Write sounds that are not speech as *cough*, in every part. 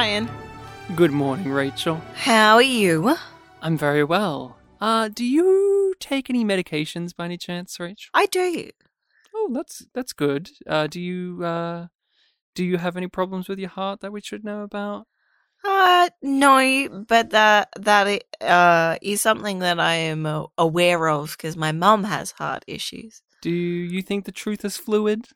Ryan. Good morning, Rachel. How are you? I'm very well. Uh, do you take any medications by any chance, Rachel? I do. Oh, that's that's good. Uh, do you uh, do you have any problems with your heart that we should know about? Uh, no, but that that uh is something that I am uh, aware of because my mum has heart issues. Do you think the truth is fluid?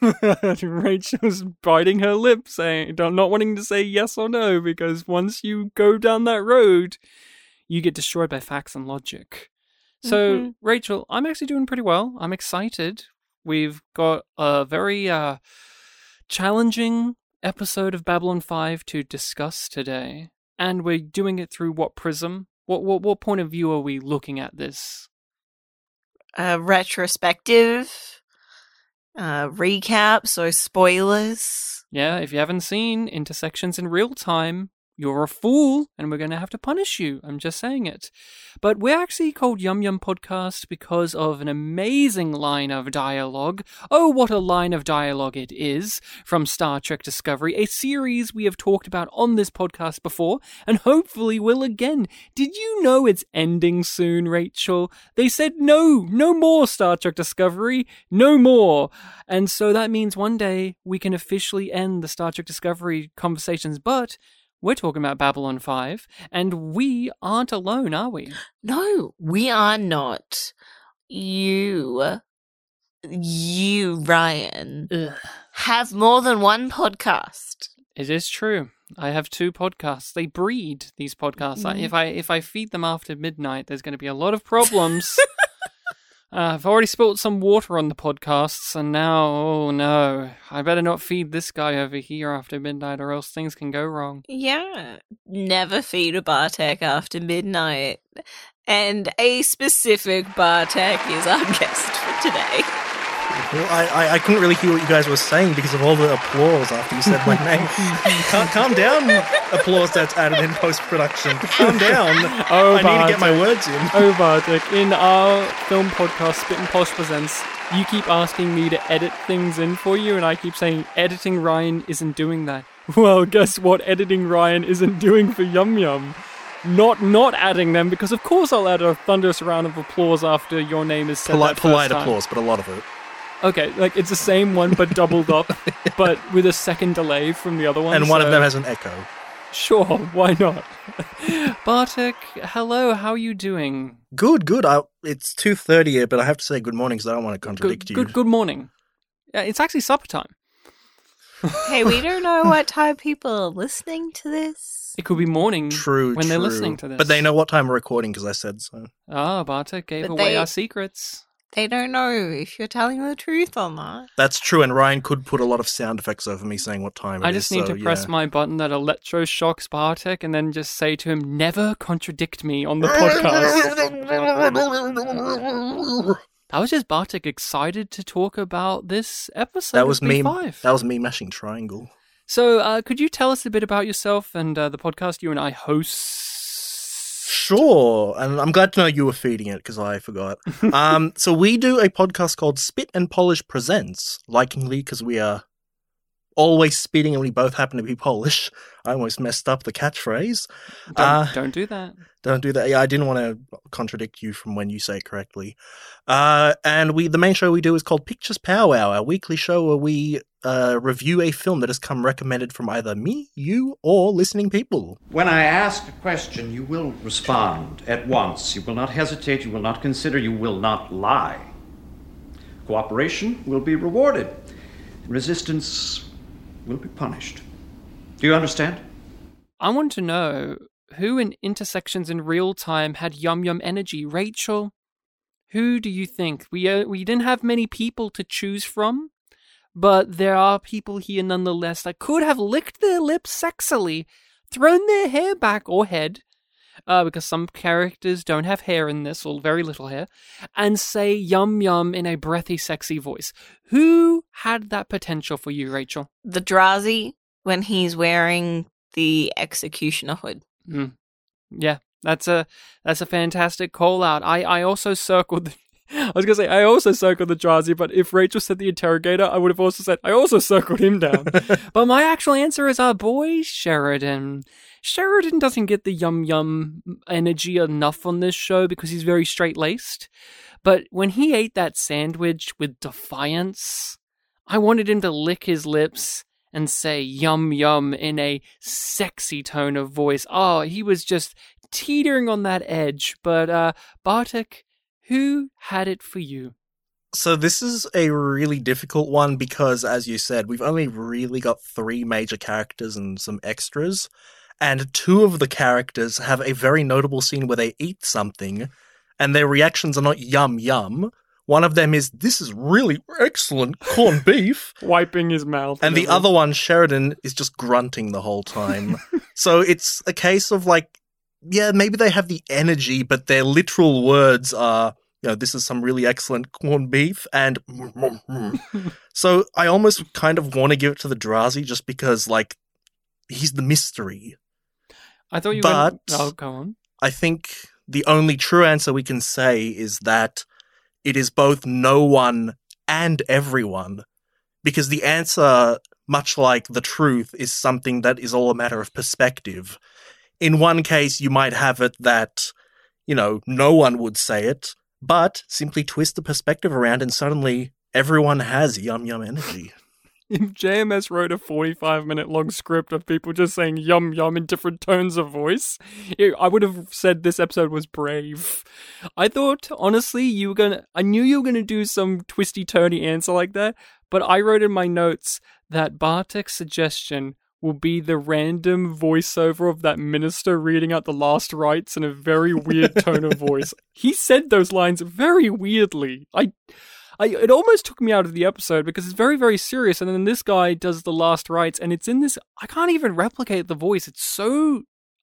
*laughs* Rachel's biting her lip, saying, not wanting to say yes or no, because once you go down that road, you get destroyed by facts and logic. So, Mhm. Rachel, I'm actually doing pretty well. I'm excited. We've got a very uh, challenging episode of Babylon 5 to discuss today. And we're doing it through what prism? What, what, what point of view are we looking at this? Uh, retrospective, uh, recap, so spoilers. Yeah, if you haven't seen intersections in real time, you're a fool and we're going to have to punish you. I'm just saying it. But we're actually called Yum Yum Podcast because of an amazing line of dialogue. Oh, what a line of dialogue it is from Star Trek Discovery, a series we have talked about on this podcast before and hopefully will again. Did you know it's ending soon, Rachel? They said no, no more Star Trek Discovery, no more. And so that means one day we can officially end the Star Trek Discovery conversations, but we're talking about Babylon 5, and we aren't alone, are we? No, we are not. You, you, Ryan, have more than one podcast. It is true. I have two podcasts. They breed these podcasts. Mhm. If I if I feed them after midnight, there's going to be a lot of problems. *laughs* uh, I've already spilled some water on the podcasts, and now, oh no, I better not feed this guy over here after midnight, or else things can go wrong. Yeah. Never feed a Bartek after midnight. And a specific Bartek is our *laughs* guest for today. Well, I, I, I couldn't really hear what you guys were saying because of all the applause after you said my *laughs* name. Calm, calm down, applause that's added in post production. Calm down. *laughs* Oh, I need to get my words in. Oh, Bartek, in our film podcast, Spit and Polish Presents, you keep asking me to edit things in for you, and I keep saying editing Ryan isn't doing that. *laughs* Well, guess what editing Ryan isn't doing for Yum Yum? Not not adding them, because of course I'll add a thunderous round of applause after your name is said. Polite, that first polite time. applause, but a lot of it. Okay, like it's the same one but doubled up, *laughs* but with a second delay from the other one. And one of them has an echo. Sure, why not? *laughs* Bartek, hello, how are you doing? Good, good. I, it's 2.30 here, but I have to say good morning because I don't want to Good, contradict you. good, good morning. Yeah, it's actually supper time. *laughs* Hey, we don't know what time people are listening to this. It could be morning True, when they're listening to this. But they know what time we're recording because I said so. Ah, Bartek gave But away they- our secrets. They don't know if you're telling the truth or not. That's true, and Ryan could put a lot of sound effects over me saying what time it I is, just need so, to press yeah. my button that electroshocks Bartek and then just say to him, never contradict me on the podcast. That was just Bartek excited to talk about this episode. That of was me. B5. That was me mashing triangle. So, uh, could you tell us a bit about yourself and uh, the podcast you and I host? Sure, and I'm glad to know you were feeding it because I forgot. *laughs* um, so we do a podcast called Spit and Polish Presents, likingly because we are always spitting and we both happen to be Polish. I almost messed up the catchphrase. Don't, Uh, don't do that. Don't do that. Yeah, I didn't want to contradict you from when you say it correctly. Uh, and we, the main show we do is called Pictures Powwow, our weekly show where we uh, review a film that has come recommended from either me, you, or listening people. When I ask a question, you will respond at once. You will not hesitate, you will not consider, you will not lie. Cooperation will be rewarded, resistance will be punished. Do you understand? I want to know who in Intersections in Real Time had Yum Yum Energy. Rachel, who do you think? We, uh, we didn't have many people to choose from, but there are people here nonetheless that could have licked their lips sexily, thrown their hair back or head, uh, because some characters don't have hair in this, or very little hair, and say yum yum in a breathy, sexy voice. Who had that potential for you, Rachel? The Drazi when he's wearing the executioner hood. Mm. Yeah, that's a that's a fantastic call out. I I also circled I was gonna say I also circled the Drazi, but if Rachel said the interrogator, I would have also said I also circled him down. *laughs* but my actual answer is our boy Sheridan. Sheridan doesn't get the yum yum energy enough on this show because he's very straight laced. But when he ate that sandwich with defiance, I wanted him to lick his lips and say yum yum in a sexy tone of voice. Oh, he was just teetering on that edge. But uh Bartek, who had it for you? So this is a really difficult one because, as you said, we've only really got three major characters and some extras, and two of the characters have a very notable scene where they eat something, and their reactions are not yum yum. One of them is this is really excellent corned *laughs* beef, Wiping his mouth. and the other one, Sheridan, is just grunting the whole time. *laughs* so it's a case of like, yeah, maybe they have the energy, but their literal words are, you know, this is some really excellent corned beef, and *laughs* so I almost kind of want to give it to the Drazi just because, like, he's the mystery. I thought you but- went Oh, go on. I think the only true answer we can say is that it is both no one and everyone. Because the answer, much like the truth, is something that is all a matter of perspective. In one case, you might have it that, you know, no one would say it, but simply twist the perspective around and suddenly everyone has yum yum energy. *laughs* If JMS wrote a 45 minute long script of people just saying yum yum in different tones of voice, it- I would have said this episode was brave. I thought, honestly, you were gonna, I knew you were gonna do some twisty turny answer like that, but I wrote in my notes that Bartek's suggestion will be the random voiceover of that minister reading out the last rites in a very weird tone of voice. *laughs* He said those lines very weirdly. I I, it almost took me out of the episode because it's very, very serious. And then this guy does the last rites, and it's in this. I can't even replicate the voice. It's so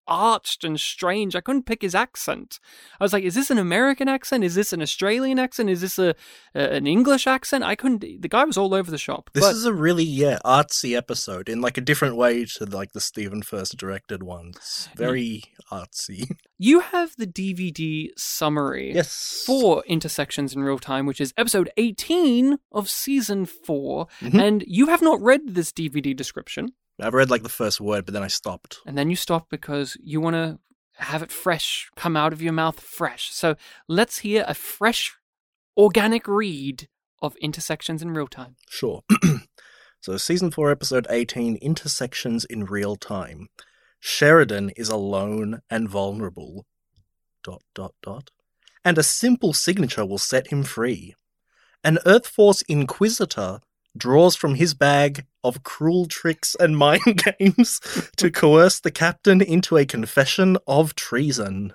arched and strange. I couldn't pick his accent. I was like, is this an American accent? Is this an Australian accent? Is this a, a an English accent? I couldn't. The guy was all over the shop. This but is a really, yeah, artsy episode in like a different way to like the Stephen Furst directed ones. Very artsy. *laughs* you have the DVD summary. Yes. For Intersections in Real Time, which is episode 18 of season 4. Mhm. And you have not read this DVD description. I've read like the first word, but then I stopped. and then you stop because you want to have it fresh, come out of your mouth fresh. So let's hear a fresh, organic read of Intersections in Real Time. Sure. *clears throat* so, season 4, episode 18 Intersections in Real Time. Sheridan is alone and vulnerable. Dot, dot, dot. And a simple signature will set him free. An Earth Force Inquisitor draws from his bag of cruel tricks and *laughs* mind games to *laughs* coerce the captain into a confession of treason.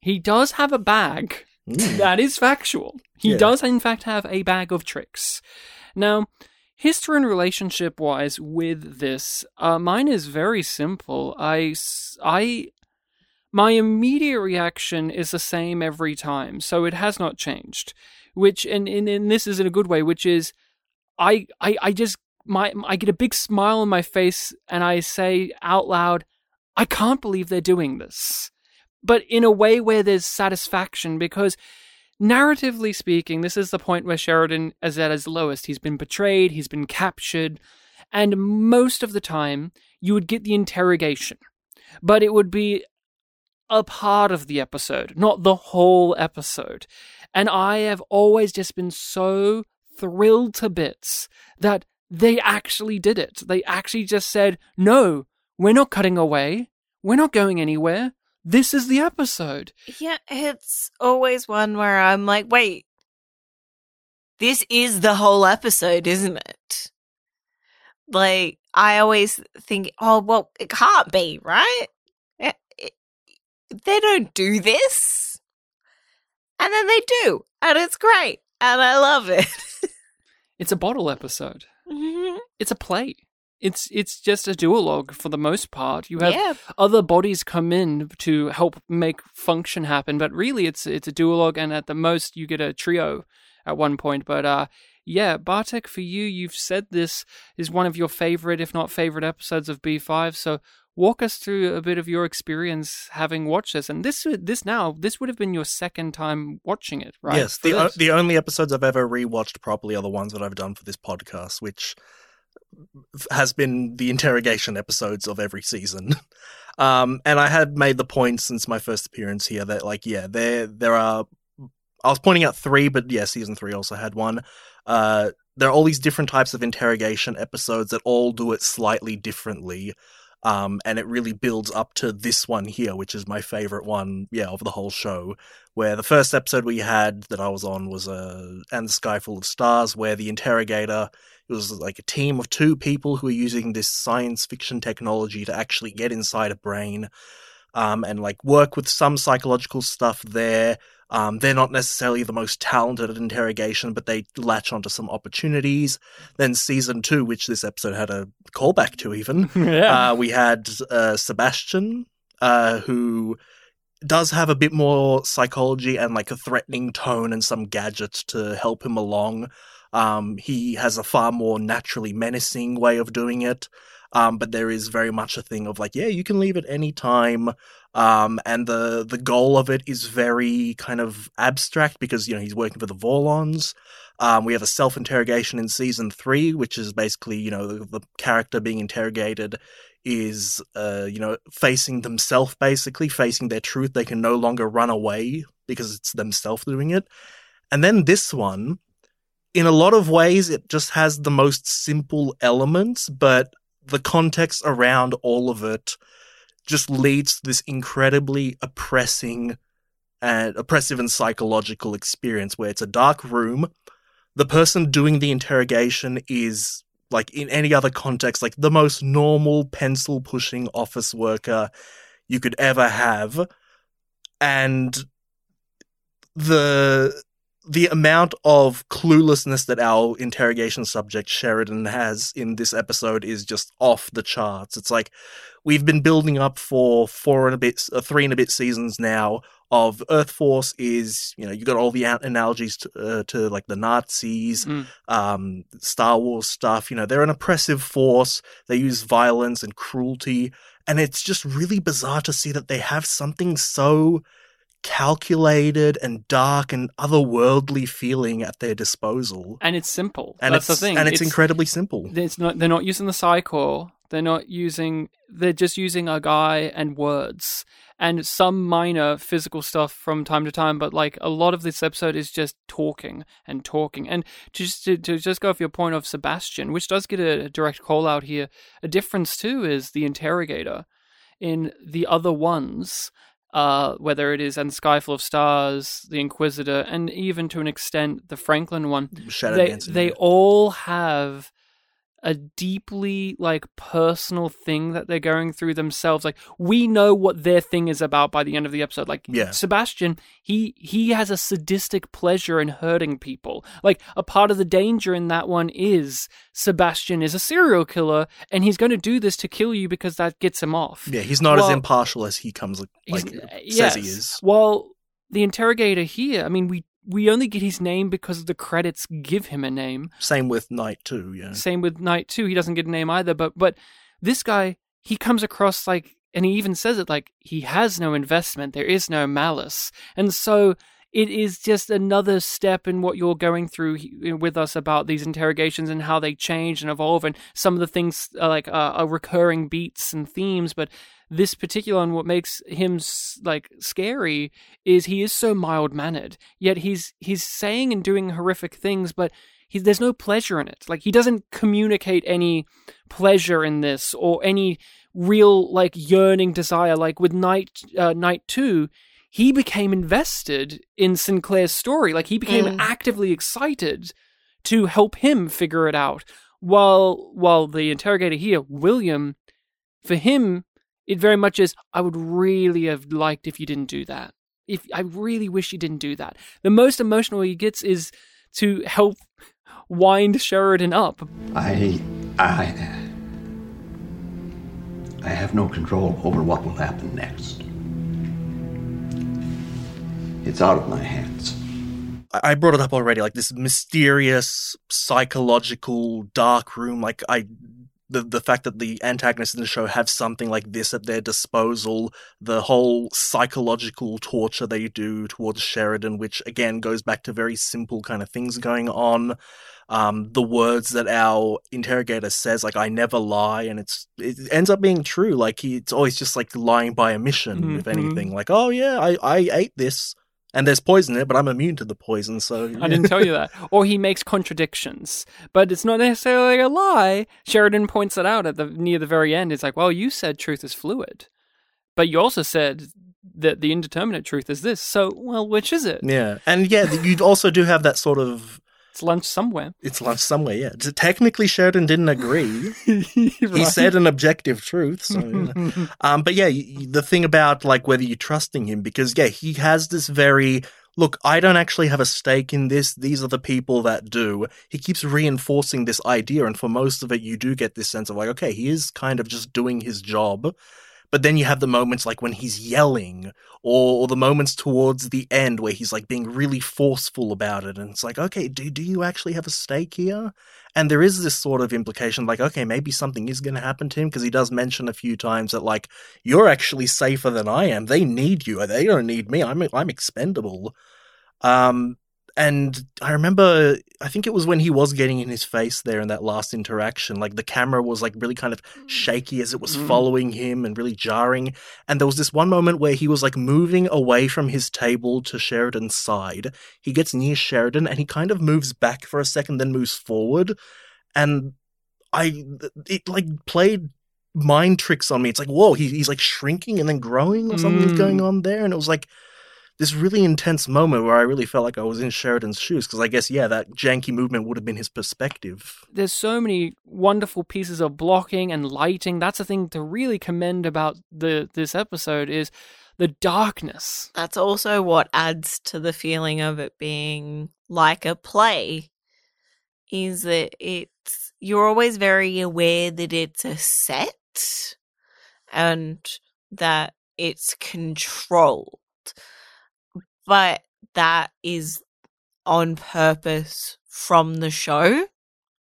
He does have a bag. Mm. That is factual. He Yeah. does, in fact, have a bag of tricks. Now, history and relationship wise with this, uh, mine is very simple. I, I, my immediate reaction is the same every time, so it has not changed. Which, and, and, and this is in a good way, which is, I, I, I just, my, I get a big smile on my face and I say out loud, I can't believe they're doing this. But in a way where there's satisfaction because narratively speaking this is the point where sheridan is at his lowest. He's been betrayed he's been captured and most of the time you would get the interrogation but it would be a part of the episode not the whole episode. And i have always just been so thrilled to bits that they actually did it they actually just said no we're not cutting away we're not going anywhere this is the episode. Yeah, it's always one where I'm like, wait, this is the whole episode, isn't it? Like, I always think, oh, well, it can't be, right? It- it- they don't do this. And then they do. And it's great. And I love it. *laughs* It's a bottle episode. Mhm. It's a play. It's it's just a duologue for the most part. You have yeah. other bodies come in to help make function happen, but really it's it's a duologue, and at the most you get a trio at one point. But uh, yeah, Bartek, for you, you've said this is one of your favorite, if not favorite, episodes of B five. So walk us through a bit of your experience having watched this. And this, this now, this would have been your second time watching it, right? Yes, For the o- the only episodes I've ever rewatched properly are the ones that I've done for this podcast, which has been the interrogation episodes of every season. *laughs* Um, and I had made the point since my first appearance here that, like, yeah, there there are. I was pointing out three, but yeah, season three also had one. Uh, there are all these different types of interrogation episodes that all do it slightly differently. Um, and it really builds up to this one here, which is my favorite one, yeah, of the whole show. Where the first episode we had that I was on was uh, "And the Sky Full of Stars," where the interrogator it was like a team of two people who were using this science fiction technology to actually get inside a brain, um, and like work with some psychological stuff there. Um, they're not necessarily the most talented at interrogation, but they latch onto some opportunities. Then season two, which this episode had a callback to, even *laughs* yeah. uh, we had uh, Sebastian, uh, who does have a bit more psychology and like a threatening tone and some gadgets to help him along. Um, he has a far more naturally menacing way of doing it. Um, but there is very much a thing of like, yeah, you can leave at any time. Um, and the the goal of it is very kind of abstract because you know he's working for the Vorlons. Um, we have a self interrogation in season three, which is basically you know the, the character being interrogated is uh, you know facing themselves basically facing their truth. They can no longer run away because it's themselves doing it. And then this one, in a lot of ways, it just has the most simple elements, but the context around all of it just leads to this incredibly oppressing and oppressive and psychological experience where it's a dark room. The person doing the interrogation is like in any other context, like the most normal pencil pushing office worker you could ever have. And the the amount of cluelessness that our interrogation subject Sheridan has in this episode is just off the charts. It's like we've been building up for four and a bit, uh, three and a bit seasons now. Of Earth Force is, you know, you got all the analogies to, uh, to like the Nazis, Mm. um, Star Wars stuff. You know, they're an oppressive force. They use violence and cruelty, and it's just really bizarre to see that they have something so calculated and dark and otherworldly feeling at their disposal. and it's simple. And That's it's the thing. and it's, incredibly simple. It's not. They're not using the Psi Corps. They're not using. They're just using a guy and words and some minor physical stuff from time to time. But like a lot of this episode is just talking and talking. And just to, to just go off your point of Sebastian, which does get a, a direct call out here. A difference too is the interrogator in the other ones. Uh, whether it is and Sky Full of Stars, the Inquisitor, and even to an extent the Franklin one, Shadow they dancing. they all have a deeply like personal thing that they're going through themselves. Like we know what their thing is about by the end of the episode. Like Yeah. sebastian he he has a sadistic pleasure in hurting people. Like a part of the danger in that one is sebastian is a serial killer and he's going to do this to kill you because that gets him off. Yeah, he's not as impartial as he comes like says he is. Well, the interrogator here, I mean, we we only get his name because the credits give him a name. Same with Knight Two. Yeah, Same with Knight Two. He doesn't get a name either. But but this guy, he comes across like, and he even says it like he has no investment. There is no malice, and so it is just another step in what you're going through with us about these interrogations and how they change and evolve, and some of the things uh, like uh, are recurring beats and themes. But this particular one, what makes him like scary is he is so mild mannered, yet he's he's saying and doing horrific things, but he, there's no pleasure in it. Like he doesn't communicate any pleasure in this or any real like yearning desire. Like with Knight uh, Knight Two, he became invested in Sinclair's story. Like he became Mm. actively excited to help him figure it out. While while the interrogator here, William, for him, it very much is. I would really have liked if you didn't do that. If I really wish you didn't do that. The most emotional he gets is to help wind Sheridan up. I. I. I have no control over what will happen next. It's out of my hands. I I brought it up already. Like this mysterious psychological dark room. Like I, the the fact that the antagonists in the show have something like this at their disposal, the whole psychological torture they do towards Sheridan, which again goes back to very simple kind of things going on. Um, the words that our interrogator says, like "I never lie," and it's it ends up being true. Like he, it's always just like lying by omission, if Mhm. anything. Like, "Oh yeah, I I ate this." And there's poison in it, but I'm immune to the poison, so I didn't tell you that. Or he makes contradictions, but it's not necessarily a lie. Sheridan points it out at the near the very end. It's like, well, you said truth is fluid, but you also said that the indeterminate truth is this. So, well, which is it? Yeah, and yeah, you also do have that sort of It's lunch somewhere. it's lunch somewhere. Yeah, technically Sheridan didn't agree. *laughs* He said an objective truth. So, *laughs* um, but yeah, the thing about like whether you're trusting him because yeah, he has this very look. I don't actually have a stake in this. These are the people that do. He keeps reinforcing this idea, and for most of it, you do get this sense of like, okay, he is kind of just doing his job. But then you have the moments like when he's yelling, or, or the moments towards the end where he's like being really forceful about it, and it's like, okay, do do you actually have a stake here? And there is this sort of implication, like, okay, maybe something is going to happen to him because he does mention a few times that, like, you're actually safer than I am. They need you. They don't need me. I'm I'm expendable. Um, and I remember, I think it was when he was getting in his face there in that last interaction. Like the camera was like really kind of shaky as it was Mm. following him and really jarring. And there was this one moment where he was like moving away from his table to Sheridan's side. He gets near Sheridan and he kind of moves back for a second, then moves forward. And I, it like played mind tricks on me. It's like, whoa, he, he's like shrinking and then growing or something's Mm. going on there. And it was like this really intense moment where I really felt like I was in Sheridan's shoes. Because I guess, yeah, that janky movement would have been his perspective. there's so many wonderful pieces of blocking and lighting. That's a thing to really commend about the this episode is the darkness. That's also what adds to the feeling of it being like a play is that it's you're always very aware that it's a set and that it's controlled. But that is on purpose from the show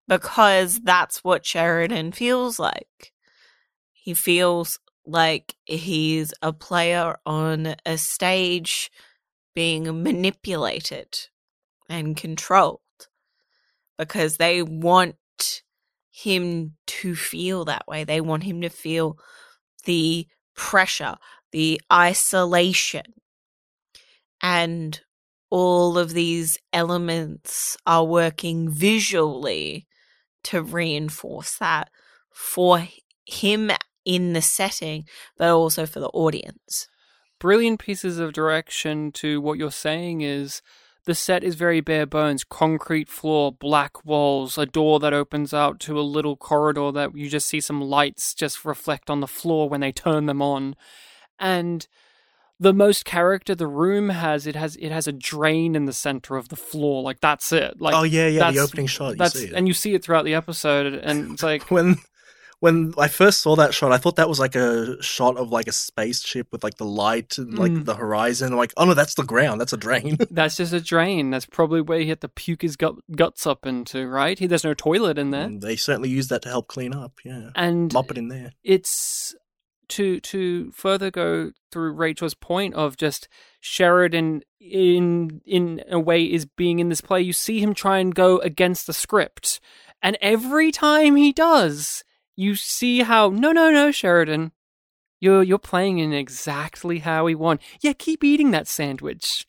because that's what Sheridan feels like. He feels like he's a player on a stage being manipulated and controlled because they want him to feel that way. They want him to feel the pressure, the isolation. And all of these elements are working visually to reinforce that for him in the setting, but also for the audience. Brilliant pieces of direction to what you're saying is the set is very bare bones concrete floor, black walls, a door that opens out to a little corridor that you just see some lights just reflect on the floor when they turn them on. And the most character the room has it has it has a drain in the center of the floor like that's it like oh, yeah, yeah, the opening shot. You that's see it. and you see it throughout the episode and it's *laughs* like when when I first saw that shot, I thought that was like a shot of like a spaceship with like the light and like Mm. the horizon. I'm like, oh no, that's the ground. That's a drain. *laughs* that's just a drain that's probably where he had to puke his gut, guts up into right he, there's no toilet in there And they certainly use that to help clean up. Yeah, and mop it in there. it's to to further go through Rachel's point of just Sheridan in in a way is being in this play. You see him try and go against the script, and every time he does, you see how no no no Sheridan, you're you're playing in exactly how we want. Yeah, keep eating that sandwich.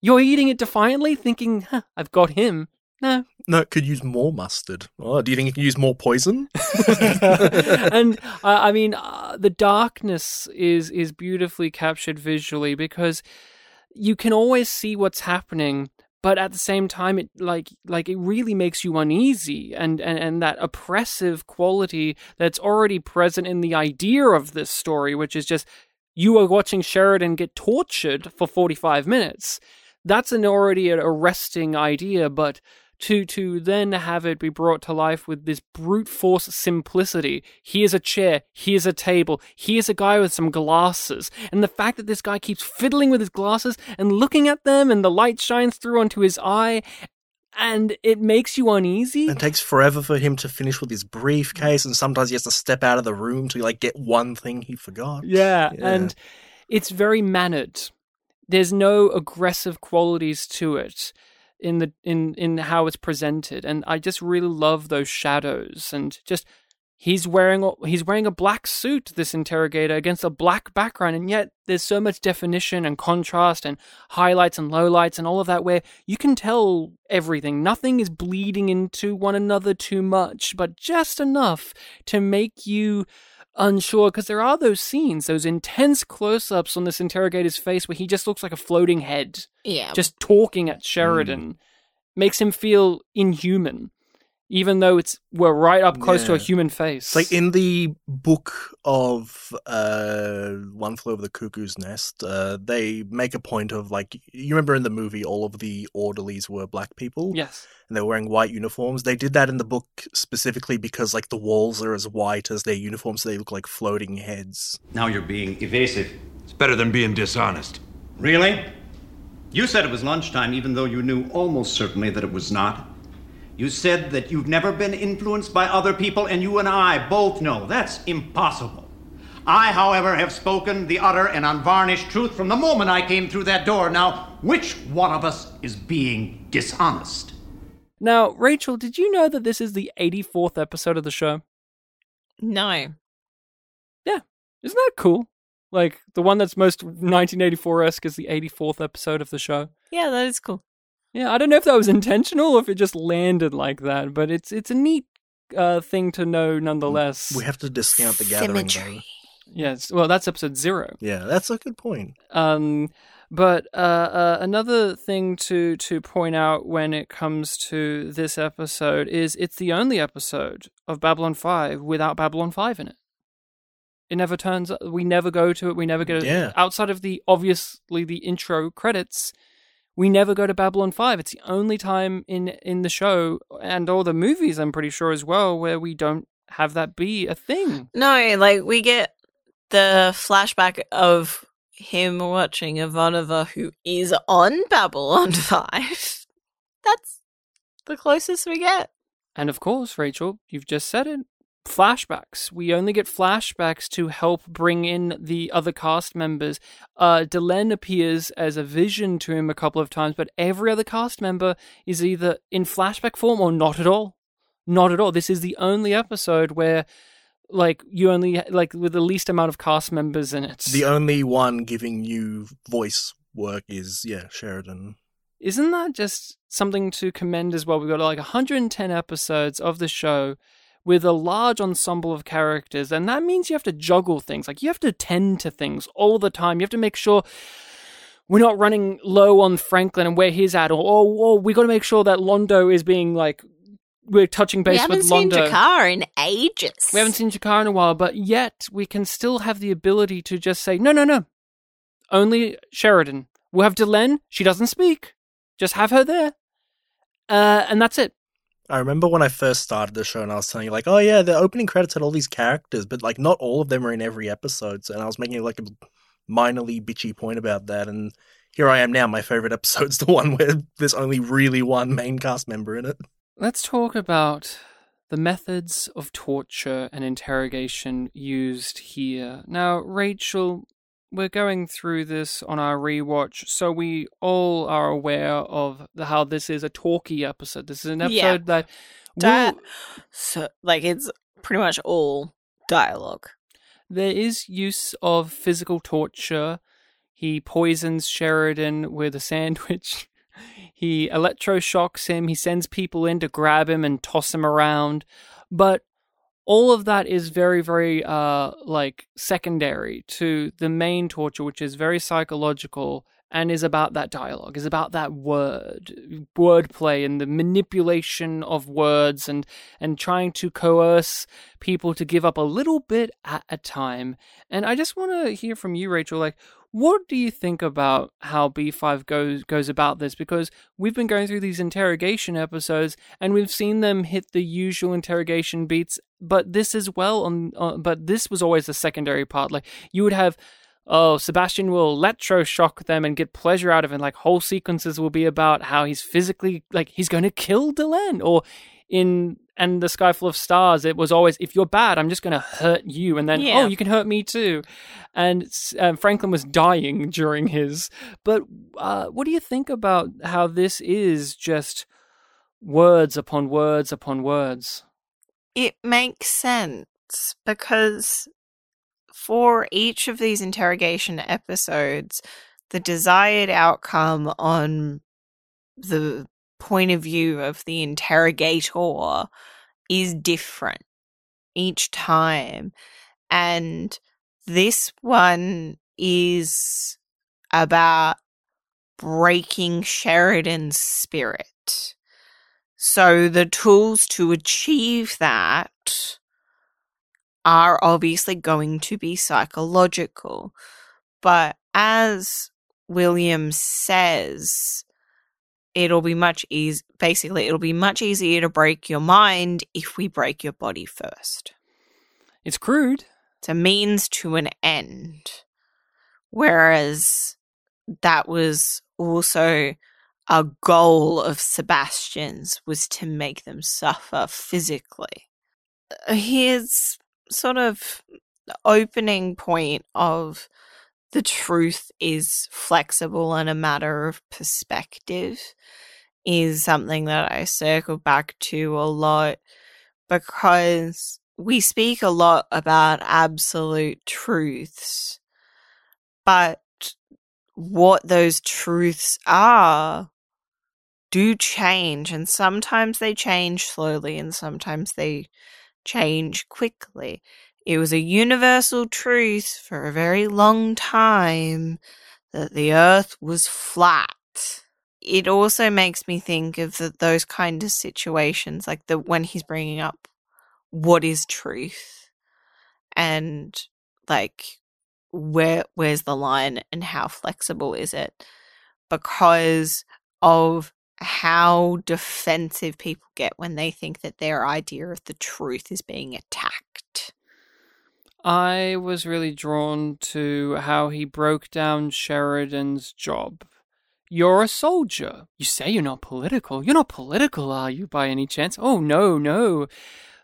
You're eating it defiantly, thinking, huh, "I've got him." No, No, it could use more mustard. Oh, do you think it can use more poison? *laughs* *laughs* and uh, I mean, uh, the darkness is is beautifully captured visually because you can always see what's happening, but at the same time, it like like it really makes you uneasy, and and and that oppressive quality that's already present in the idea of this story, which is just you are watching Sheridan get tortured for forty five minutes. That's an already an arresting idea, but to to then have it be brought to life with this brute force simplicity. Here's a chair, here's a table, here's a guy with some glasses, and the fact that this guy keeps fiddling with his glasses and looking at them, and the light shines through onto his eye. and it makes you uneasy. It takes forever for him to finish with his briefcase, and sometimes he has to step out of the room to like get one thing he forgot. Yeah, Yeah. and it's very mannered. There's no aggressive qualities to it in the in in how it's presented, and I just really love those shadows and just he's wearing he's wearing a black suit this interrogator against a black background. And yet there's so much definition and contrast and highlights and lowlights and all of that where you can tell everything. Nothing is bleeding into one another too much but just enough to make you unsure because there are those scenes those intense close-ups on this interrogator's face where he just looks like a floating head Yeah. just talking at Sheridan. Mm. Makes him feel inhuman, even though it's we're right up close to a human face. Like in the book of uh, One Flew Over the Cuckoo's Nest, uh, they make a point of like you remember in the movie, all of the orderlies were black people, yes, and they were wearing white uniforms. They did that in the book specifically because like the walls are as white as their uniforms, so they look like floating heads. Now you're being evasive. It's better than being dishonest. Really? You said it was lunchtime, even though you knew almost certainly that it was not. You said that you've never been influenced by other people, and you and I both know that's impossible. I, however, have spoken the utter and unvarnished truth from the moment I came through that door. Now, which one of us is being dishonest? Now, Rachel, did you know that this is the 84th episode of the show? no. Yeah. Isn't that cool? Like the one that's most 1984 esque is the 84th episode of the show. Yeah, that is cool. Yeah, I don't know if that was intentional or if it just landed like that, but it's it's a neat uh, thing to know nonetheless. We have to discount the gathering. Symmetry. yes, well, that's episode zero. Yeah, that's a good point. Um, but uh, uh, another thing to to point out when it comes to this episode is it's the only episode of Babylon Five without Babylon Five in it. It never turns. We never go to it. We never get Yeah. outside of the obviously the intro credits. We never go to Babylon Five. It's the only time in in the show and all the movies. I'm pretty sure as well where we don't have that be a thing. No, like we get the flashback of him watching Ivanova who is on Babylon *laughs* 5. That's the closest we get. And of course, Rachel, you've just said it. Flashbacks. We only get flashbacks to help bring in the other cast members. Uh, Delenn appears as a vision to him a couple of times, but every other cast member is either in flashback form or not at all. Not at all. This is the only episode where, like, you only like with the least amount of cast members in it. The only one giving you voice work is yeah Sheridan. Isn't that just something to commend as well? We've got like 110 episodes of the show with a large ensemble of characters, and that means you have to juggle things. Like you have to tend to things all the time. You have to make sure we're not running low on Franklin and where he's at, or oh, oh we got to make sure that Londo is being like we're touching base with Mondo. we haven't seen Londo. G'Kar in ages. We haven't seen G'Kar in a while, but yet we can still have the ability to just say, no, no, no. Only Sheridan. We'll have Delenn. She doesn't speak. Just have her there. Uh, and that's it. I remember when I first started the show and I was telling you like, oh yeah, the opening credits had all these characters, but like not all of them are in every episode. So, and I was making like a minorly bitchy point about that, and here I am now. My favorite episode's *laughs* the one where there's only really one main cast member in it. Let's talk about the methods of torture and interrogation used here. Now, Rachel, we're going through this on our rewatch, so we all are aware of the, how this is a talky episode. This is an episode Yeah. that will- So, like, it's pretty much all dialogue. there is use of physical torture. He poisons Sheridan with a sandwich. *laughs* He electroshocks him. He sends people in to grab him and toss him around. But all of that is very, very, uh, like secondary to the main torture, which is very psychological and is about that dialogue, is about that word, wordplay and the manipulation of words and, and trying to coerce people to give up a little bit at a time. And I just want to hear from you, Rachel. Like, what do you think about how B5 goes goes about this? Because we've been going through these interrogation episodes, and we've seen them hit the usual interrogation beats. But this as well, on uh, but this was always the secondary part. Like you would have oh, Sebastian will electroshock them and get pleasure out of it. Like whole sequences will be about how he's physically like he's going to kill Delenn, or in and the sky full of stars it was always if you're bad i'm just going to hurt you and then Yeah. oh you can hurt me too and um, franklin was dying *laughs* during his but uh, what do you think about how this is just words upon words upon words it makes sense because for each of these interrogation episodes, the desired outcome on the point of view of the interrogator is different each time. And this one is about breaking Sheridan's spirit. So the tools to achieve that are obviously going to be psychological. But as William says, it'll be much easy basically it'll be much easier to break your mind if we break your body first. it's crude It's a means to an end. Whereas that was also a goal of Sebastian's was to make them suffer physically. His sort of opening point of the truth is flexible and a matter of perspective is something that I circle back to a lot because we speak a lot about absolute truths, but what those truths are do change, and sometimes they change slowly, and sometimes they change quickly. It was a universal truth for a very long time that the earth was flat. It also makes me think of the, those kind of situations, like the when he's bringing up what is truth and like where where's the line and how flexible is it because of how defensive people get when they think that their idea of the truth is being attacked. I was really drawn to how he broke down Sheridan's job. You're a soldier. You say you're not political. You're not political, are you, by any chance? Oh, no, no.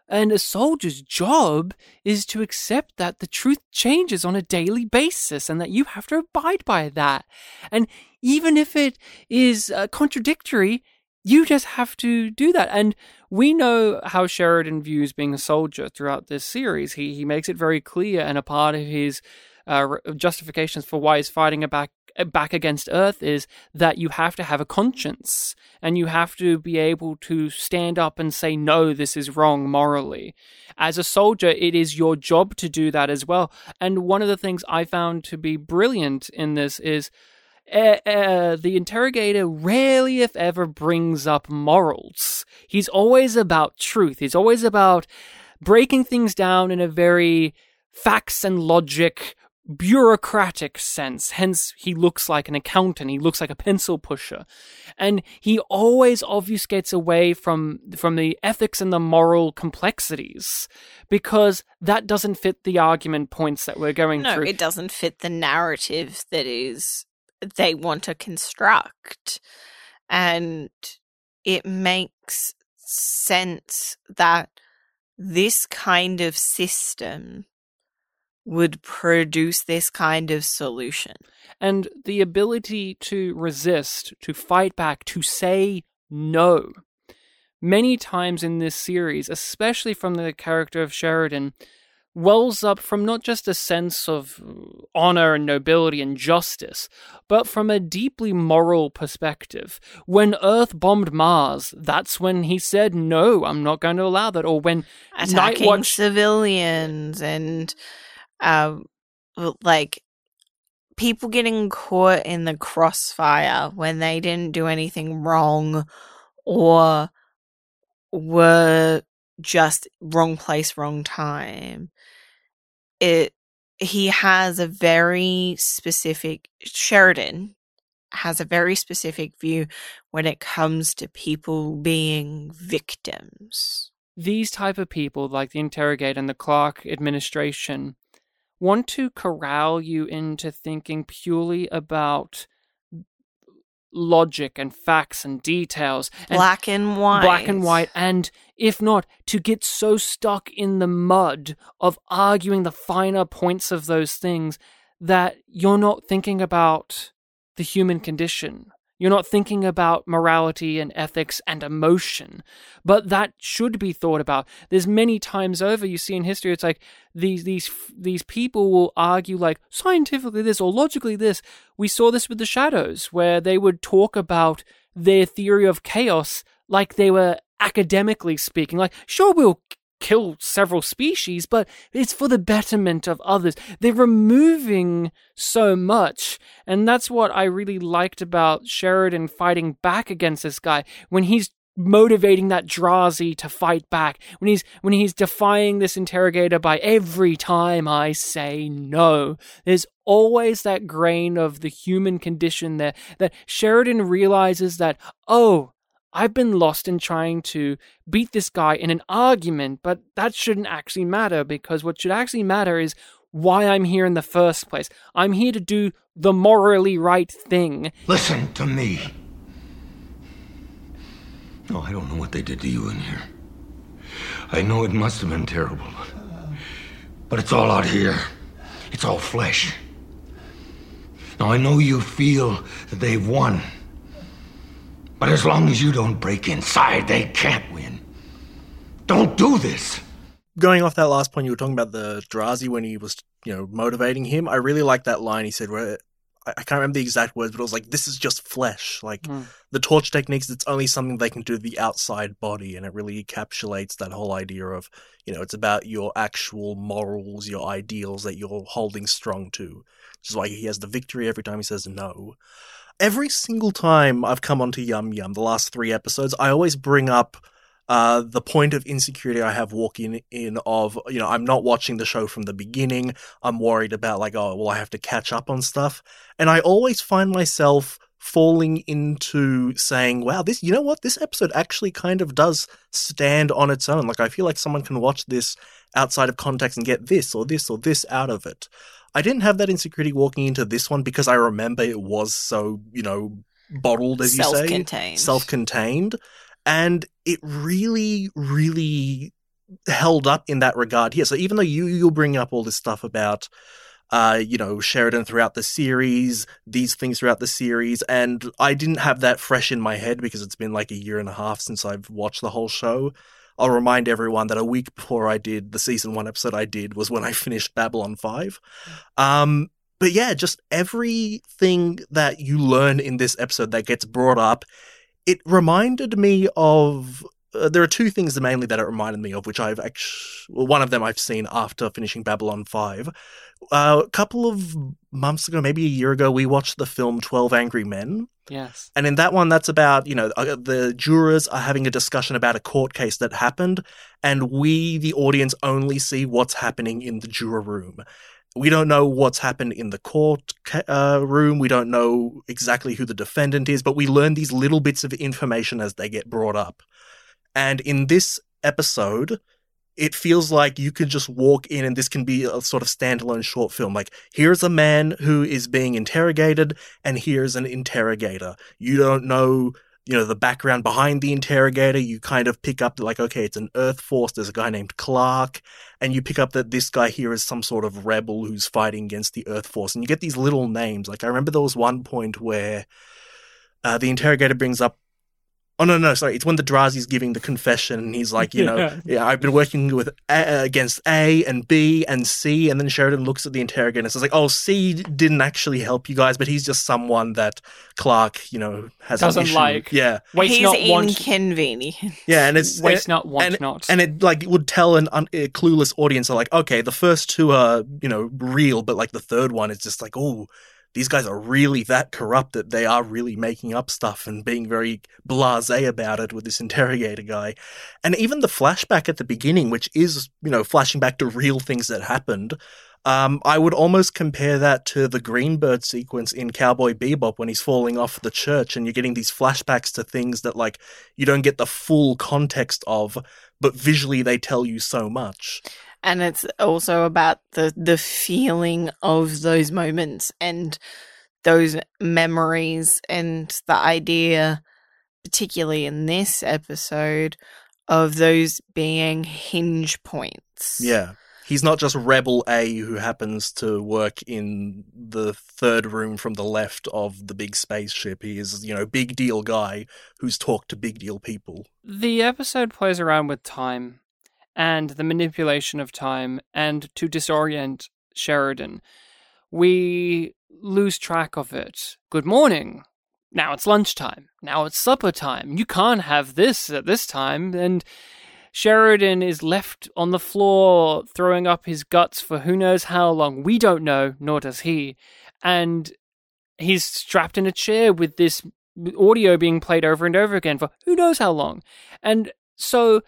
And a soldier's job is to accept that the truth changes on a daily basis and that you have to abide by that. And even if it is uh, contradictory, you just have to do that. And we know how Sheridan views being a soldier throughout this series. He he makes it very clear, and a part of his uh, justifications for why he's fighting back back against Earth is that you have to have a conscience, and you have to be able to stand up and say no, this is wrong morally. As a soldier, it is your job to do that as well. And one of the things I found to be brilliant in this is uh, uh, the interrogator rarely, if ever, brings up morals. He's always about truth. He's always about breaking things down in a very facts and logic, bureaucratic sense. Hence, he looks like an accountant. He looks like a pencil pusher, and he always obfuscates away from from the ethics and the moral complexities because that doesn't fit the argument points that we're going No, through. No, it doesn't fit the narrative that is they want to construct. And it makes sense that this kind of system would produce this kind of solution. and the ability to resist, to fight back, to say no. Many times in this series, especially from the character of Sheridan, wells up from not just a sense of honor and nobility and justice, but from a deeply moral perspective. When Earth bombed Mars, that's when he said, No, I'm not going to allow that. Or when Attacking Nightwatch civilians and um like people getting caught in the crossfire when they didn't do anything wrong or were just wrong place wrong time it he has a very specific sheridan has a very specific view when it comes to people being victims. These type of people like the interrogator and the clark administration want to corral you into thinking purely about logic and facts and details and Black and white. black and white and if not to get so stuck in the mud of arguing the finer points of those things that you're not thinking about the human condition you're not thinking about morality and ethics and emotion but that should be thought about. There's many times over you see in history it's like these these these people will argue like scientifically this or logically this. We saw this with the shadows where they would talk about their theory of chaos like they were academically speaking like sure we'll kill several species but it's for the betterment of others they're removing so much and that's what i really liked about sheridan fighting back against this guy when he's motivating that Drazi to fight back when he's when he's defying this interrogator by every time I say no. There's always that grain of the human condition there that Sheridan realizes that oh I've been lost in trying to beat this guy in an argument, but that shouldn't actually matter because what should actually matter is why I'm here in the first place. I'm here to do the morally right thing. Listen to me. No, I don't know what they did to you in here. I know it must have been terrible. But it's all out here. It's all flesh. Now, I know you feel that they've won. But as long as you don't break inside, they can't win. Don't do this. Going off that last point, you were talking about the Drazi when he was, you know, motivating him. I really like that line he said where I I can't remember the exact words, but it was like, "This is just flesh." Like Mm. the torch techniques, it's only something they can do the outside body, and it really encapsulates that whole idea of, you know, it's about your actual morals, your ideals that you're holding strong to. Which is why he has the victory every time he says no. Every single time I've come onto Yum Yum, the last three episodes, I always bring up uh, the point of insecurity I have walking in of, you know, I'm not watching the show from the beginning. I'm worried about like, oh, well, I have to catch up on stuff. And I always find myself falling into saying, wow, this, you know what? This episode actually kind of does stand on its own. Like, I feel like someone can watch this outside of context and get this or this or this out of it. I didn't have that insecurity walking into this one because I remember it was so, you know, bottled, as you say Self-contained. self-contained. And it really really held up in that regard here. So even though you you'll bring up all this stuff about uh you know Sheridan throughout the series these things throughout the series and I didn't have that fresh in my head because it's been like a year and a half since I've watched the whole show I'll remind everyone that a week before I did the season 1 episode I did was when I finished Babylon 5 um but yeah, just everything that you learn in this episode that gets brought up, it reminded me of. Uh, there are two things mainly that it reminded me of, which I've actually. Well, one of them I've seen after finishing Babylon 5. Uh, a couple of months ago, maybe a year ago, we watched the film 12 Angry Men. Yes. And in that one, that's about, you know, uh, the jurors are having a discussion about a court case that happened, and we, the audience, only see what's happening in the juror room. We don't know what's happened in the court uh, room. We don't know exactly who the defendant is, but we learn these little bits of information as they get brought up. And in this episode, it feels like you can just walk in and this can be a sort of standalone short film. Like, here's a man who is being interrogated, and here's an interrogator. You don't know, you know, the background behind the interrogator. You kind of pick up, like, okay, it's an Earth Force. There's a guy named Clark. And you pick up that this guy here is some sort of rebel who's fighting against the Earth Force. And you get these little names. Like, I remember there was one point where uh, the interrogator brings up Oh no, no, sorry. It's when the Drazi's giving the confession, and he's like, you know, Yeah. yeah, I've been working with a, uh, against A and B and C, and then Sheridan looks at the interrogator and says, like, oh, C didn't actually help you guys, but he's just someone that Clark, you know, has an Doesn't issue- like. Yeah, Waste He's not, want. inconvenient. yeah, and it's Waste uh, not, want and, not. and it like would tell an un- a clueless audience are like, okay, the first two are you know real, but like the third one is just like, oh, these guys are really that corrupt that they are really making up stuff and being very blasé about it with this interrogator guy, and even the flashback at the beginning, which is you know flashing back to real things that happened. Um, I would almost compare that to the Greenbird sequence in Cowboy Bebop when he's falling off the church, and you're getting these flashbacks to things that like you don't get the full context of, but visually they tell you so much. And it's also about the the feeling of those moments and those memories and the idea particularly in this episode of those being hinge points Yeah. He's not just Rebel A who happens to work in the third room from the left of the big spaceship. He is, you know, big deal guy who's talked to big deal people. The episode plays around with time and the manipulation of time and to disorient Sheridan. We lose track of it. Good morning. Now it's lunchtime. Now it's supper time. You can't have this at this time. And Sheridan is left on the floor throwing up his guts for who knows how long. We don't know, nor does he. And he's strapped in a chair with this audio being played over and over again for who knows how long. And so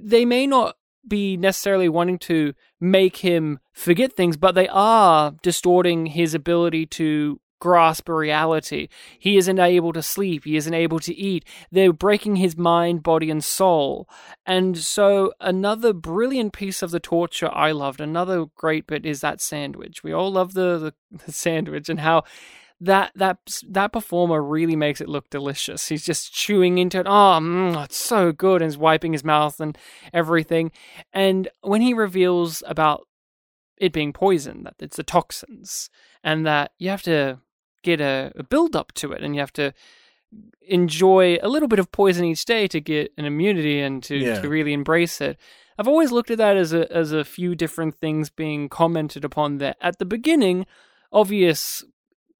they may not be necessarily wanting to make him forget things, but they are distorting his ability to grasp reality. He isn't able to sleep. He isn't able to eat. They're breaking his mind, body, and soul. And so, another brilliant piece of the torture I loved, another great bit is that sandwich. We all love the, the, *laughs* the sandwich and how that that that performer really makes it look delicious. He's just chewing into it. Oh, mm, it's so good, and he's wiping his mouth and everything. And when he reveals about it being poison, that it's the toxins, and that you have to get a, a build up to it, and you have to enjoy a little bit of poison each day to get an immunity and to, Yeah. to really embrace it. I've always looked at that as a as a few different things being commented upon there. At the beginning, obvious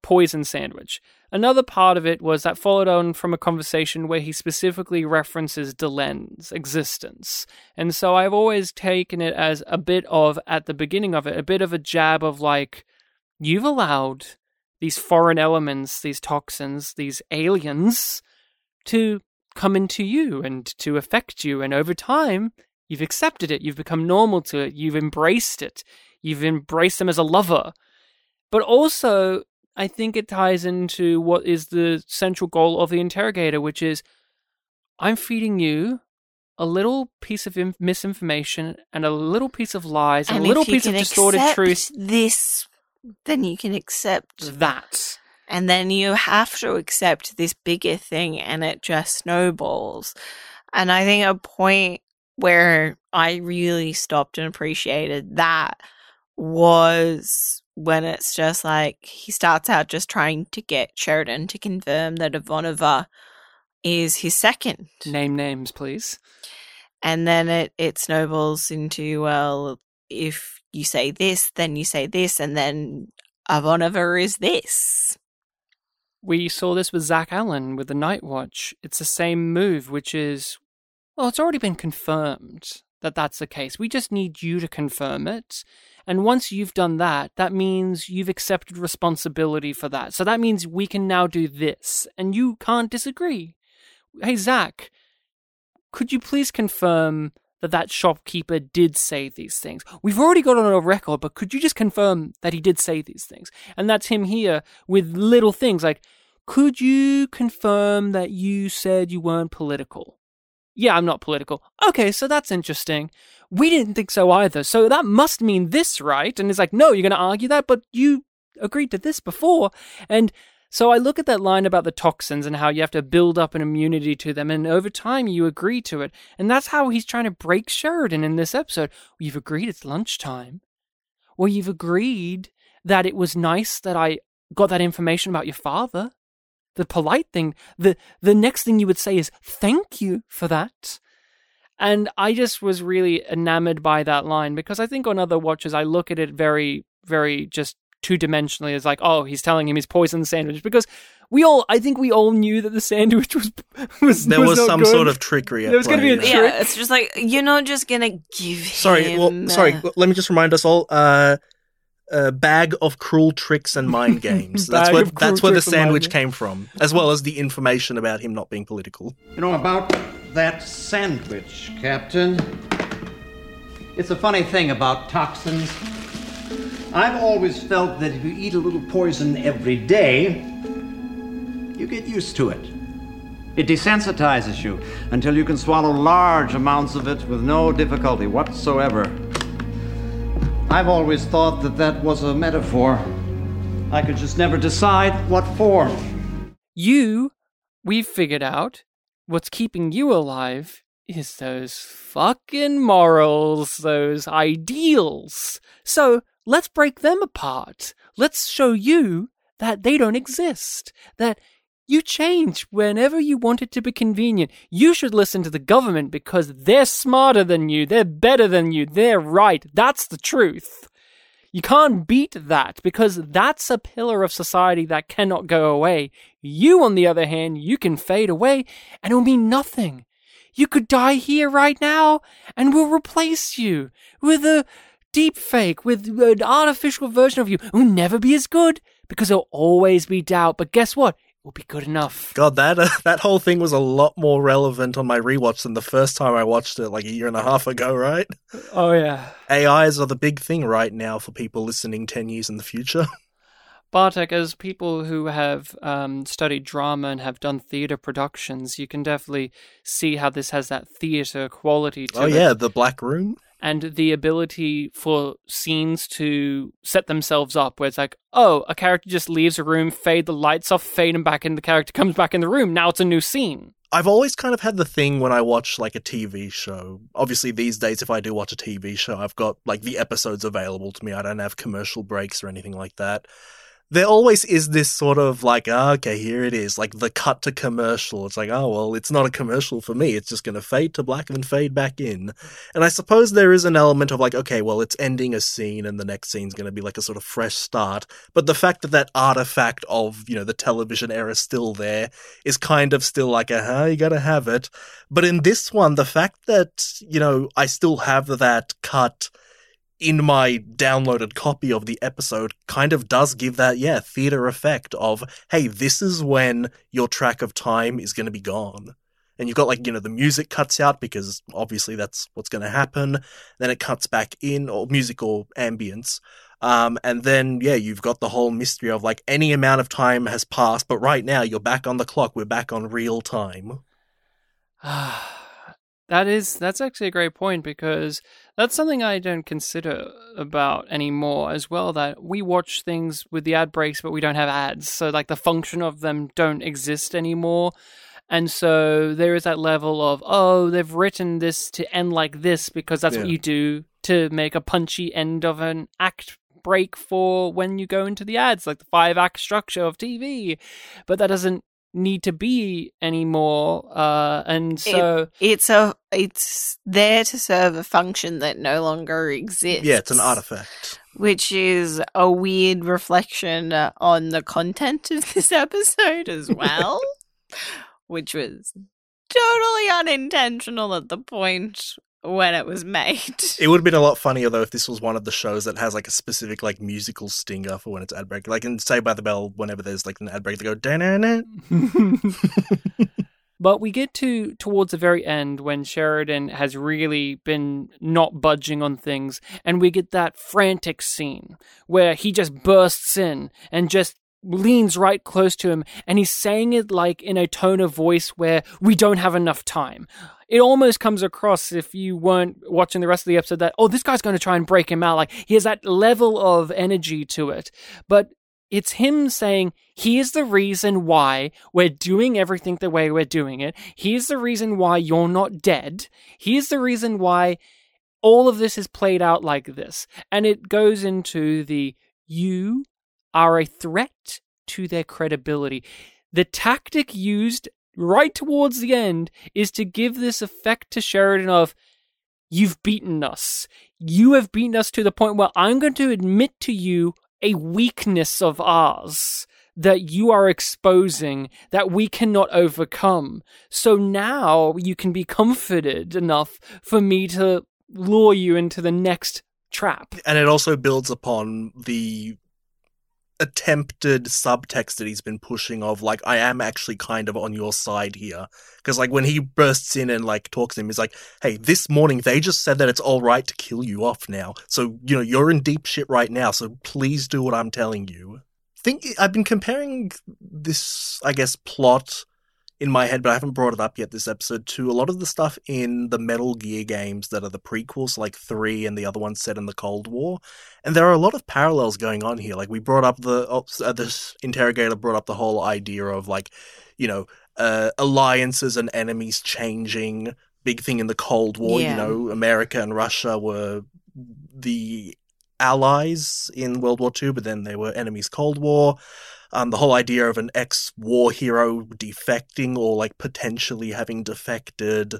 poison sandwich. Another part of it was that followed on from a conversation where he specifically references Delenn's existence. And so I've always taken it as a bit of, at the beginning of it, a bit of a jab of like, you've allowed these foreign elements, these toxins, these aliens to come into you and to affect you. And over time, you've accepted it. You've become normal to it. You've embraced it. You've embraced them as a lover. But also, I think it ties into what is the central goal of the interrogator, which is I'm feeding you a little piece of in- misinformation and a little piece of lies and, and a little piece of distorted truth. this then you can accept That. and then you have to accept this bigger thing and it just snowballs and i think a point where i really stopped and appreciated that was when it's just like he starts out just trying to get sheridan to confirm that ivanova is his second Name names, please. and then it it snowballs into well if you say this then you say this and then Ivanova is this We saw this with Zach Allen with the Night Watch. It's the same move, which is, well, it's already been confirmed that that's the case. We just need you to confirm it. And once you've done that, that means you've accepted responsibility for that. So that means we can now do this, and you can't disagree. Hey, Zach, could you please confirm that that shopkeeper did say these things? We've already got it on a record, but could you just confirm that he did say these things? And that's him here with little things like, could you confirm that you said you weren't political? Yeah, I'm not political. Okay, so that's interesting. We didn't think so either. So that must mean this, right? And it's like, no, you're going to argue that, but you agreed to this before. And so I look at that line about the toxins and how you have to build up an immunity to them, and over time you agree to it. And that's how he's trying to break Sheridan in this episode. You've agreed it's lunchtime. Well, you've agreed that it was nice that I got that information about your father. The polite thing, the the next thing you would say is thank you for that. And I just was really enamored by that line because I think on other watches I look at it very, very just two dimensionally as like, oh, he's telling him he's poisoned the sandwich because we all, I think we all knew that the sandwich was *laughs* was There was not some good. sort of trickery. At There was gonna be a yeah. trick. yeah it's just like you're not just gonna give Sorry, him, well, sorry. uh, Let me just remind us all. Uh, a bag of cruel tricks and mind *laughs* games. That's where that's where the tricks and mind sandwich came from, as well as the information about him not being political. You know about that sandwich, Captain? It's a funny thing about toxins. I've always felt that if you eat a little poison every day, you get used to it. It desensitizes you until you can swallow large amounts of it with no difficulty whatsoever. I've always thought that that was a metaphor. I could just never decide what for. You, we've figured out, what's keeping you alive is those fucking morals, those ideals. So let's break them apart. Let's show you that they don't exist, that you change whenever you want it to be convenient. You should listen to the government because they're smarter than you, they're better than you, they're right. That's the truth. You can't beat that because that's a pillar of society that cannot go away. You, on the other hand, you can fade away and it'll mean nothing. You could die here right now and we'll replace you with a deep fake, with an artificial version of you. who'll never be as good because there'll always be doubt. But guess what? Will be good enough. God, that uh, *laughs* that whole thing was a lot more relevant on my rewatch than the first time I watched it, like a year and a half ago, right? Oh, yeah. AIs are the big thing right now for people listening ten years in the future. *laughs* Bartek, as people who have um, studied drama and have done theatre productions, you can definitely see how this has that theatre quality to oh it. Oh, yeah, the Black Room. And the ability for scenes to set themselves up where it's like, oh, a character just leaves a room, fade the lights off, fade him back in, the character comes back in the room. Now it's a new scene. I've always kind of had the thing when I watch like a TV show. Obviously, these days, if I do watch a TV show, I've got like the episodes available to me. I don't have commercial breaks or anything like that. There always is this sort of like, ah, okay, here it is, like the cut to commercial. It's like, oh, well, it's not a commercial for me. It's just going to fade to black and then fade back in. And I suppose there is an element of like, okay, well, it's ending a scene and the next scene's going to be like a sort of fresh start. But the fact that that artifact of, you know, the television era is still there is kind of still like, uh-huh, you gotta have it. But in this one, the fact that, you know, I still have that cut in my downloaded copy of the episode kind of does give that, yeah, theater effect of, hey, this is when your track of time is gonna be gone. And you've got like, you know, the music cuts out because obviously that's what's gonna happen. Then it cuts back in, or music or ambience. Um, and then, yeah, you've got the whole mystery of like any amount of time has passed, but right now you're back on the clock. We're back on real time. *sighs* *sighs* *sighs* that is that's actually a great point because that's something I don't consider about anymore as well that we watch things with the ad breaks but we don't have ads. So like the function of them don't exist anymore. And so there is that level of oh they've written this to end like this because that's what you do to make a punchy end of an act break for when you go into the ads like the five act structure of TV but that doesn't need to be anymore uh and so It's a it's there to serve a function that no longer exists. Yeah, it's an artifact. which is a weird reflection uh, on the content of this *laughs* episode as *laughs* well, which was totally unintentional at the point when it was made. It would have been a lot funnier though if this was one of the shows that has like a specific like musical stinger for when it's ad break. Like in Saved by the Bell, whenever there's like an ad break, they go da *laughs* *laughs* But we get to towards the very end when Sheridan has really been not budging on things, and we get that frantic scene where he just bursts in and just leans right close to him, and he's saying it like in a tone of voice where we don't have enough time. It almost comes across if you weren't watching the rest of the episode that, oh, this guy's going to try and break him out. Like he has that level of energy to it. But it's him saying, here's the reason why we're doing everything the way we're doing it. Here's the reason why you're not dead. Here's the reason why all of this is played out like this. And it goes into the you are a threat to their credibility. The tactic used right towards the end is to give this effect to Sheridan of, you've beaten us. You have beaten us to the point where I'm going to admit to you a weakness of ours that you are exposing that we cannot overcome. So now you can be comforted enough for me to lure you into the next trap. and it also builds upon the attempted subtext that he's been pushing of like I am actually kind of on your side here. Because like when he bursts in and like talks to him he's like hey this morning they just said that it's all right to kill you off now. So you know you're in deep shit right now so please do what I'm telling you. Think I've been comparing this I guess plot in my head, but I haven't brought it up yet this episode, to a lot of the stuff in the Metal Gear games that are the prequels, like 3 and the other one set in the Cold War. And there are a lot of parallels going on here. Like, we brought up the, oh, uh, this interrogator brought up the whole idea of, like, you know, uh, alliances and enemies changing. Big thing in the Cold War, Yeah. you know, America and Russia were the allies in World War II, but then they were enemies Cold War. Um, the whole idea of an ex-war hero defecting or like potentially having defected,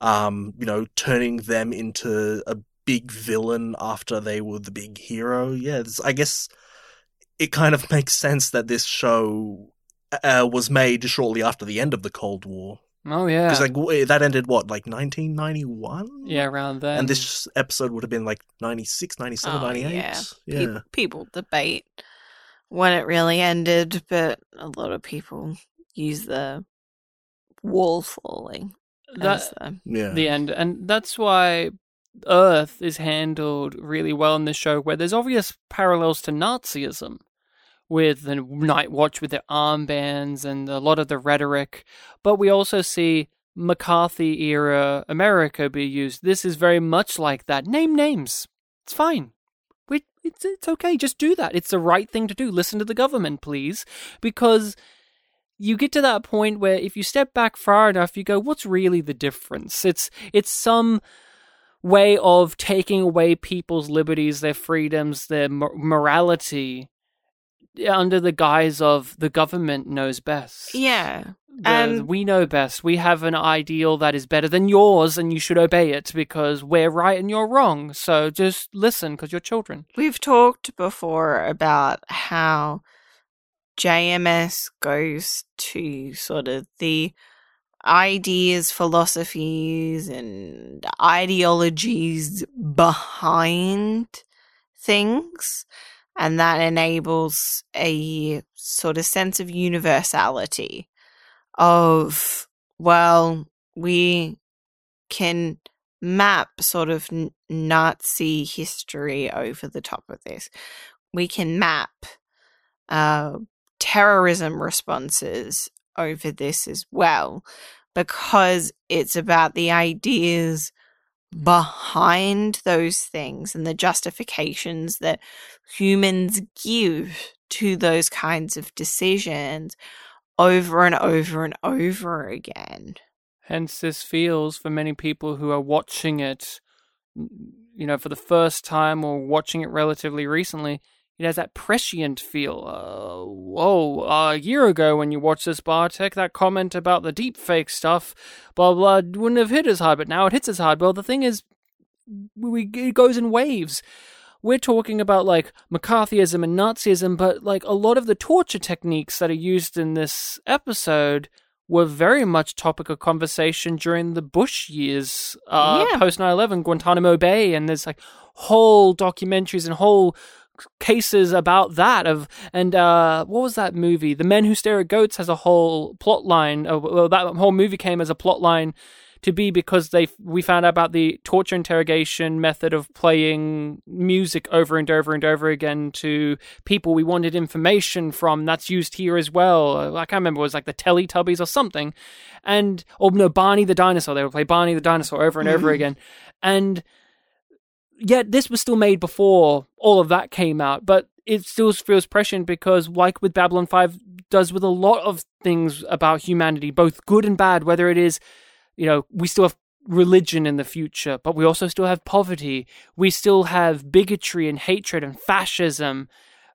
um, you know, turning them into a big villain after they were the big hero. Yeah, I guess it kind of *laughs* makes sense that this show uh, was made shortly after the end of the Cold War Oh yeah, because like that ended what like 1991 yeah, around then. and this episode would have been like 96 97 Oh, 98 yeah. yeah. Pe- people debate when it really ended, but a lot of people use the wall falling That's the yeah the end, and that's why Earth is handled really well in this show, where there's obvious parallels to Nazism. With the Night Watch, with their armbands and a lot of the rhetoric, but we also see McCarthy era America be used. This is very much like that. Name names. It's fine. It's, it's okay. Just do that. It's the right thing to do. Listen to the government, please. Because you get to that point where if you step back far enough, you go, what's really the difference? It's, it's some way of taking away people's liberties, their freedoms, their mor- morality under the guise of the government knows best. yeah. The- And- we know best. We have an ideal that is better than yours, and you should obey it because we're right and you're wrong. So just listen because you're children. We've talked before about how JMS goes to sort of the ideas, philosophies, and ideologies behind things. And that enables a sort of sense of universality of, well, we can map sort of Nazi history over the top of this. We can map uh, terrorism responses over this as well because it's about the ideas behind those things and the justifications that humans give to those kinds of decisions over and over and over again. Hence, this feels for many people who are watching it, you know, for the first time or watching it relatively recently. It has that prescient feel. Uh, whoa, uh, a year ago when you watched this Bartek, that comment about the deep fake stuff, blah blah, wouldn't have hit as hard, but now it hits as hard. Well, the thing is, we it goes in waves. We're talking about like McCarthyism and Nazism, but like a lot of the torture techniques that are used in this episode were very much topic of conversation during the Bush years, uh, Yeah. post 9 11, Guantanamo Bay, and there's like whole documentaries and whole cases about that of and uh what was that movie the men who stare at goats has a whole plot line uh, well that whole movie came as a plot line to be because they we found out about the torture interrogation method of playing music over and over and over again to people we wanted information from that's used here as well. I can't remember it was like the teletubbies or something. And or no barney the dinosaur. They would play barney the dinosaur over and over mm-hmm. again. And yet this was still made before all of that came out but it still feels prescient because like with babylon 5 does with a lot of things about humanity both good and bad whether it is you know we still have religion in the future but we also still have poverty. We still have bigotry and hatred and fascism.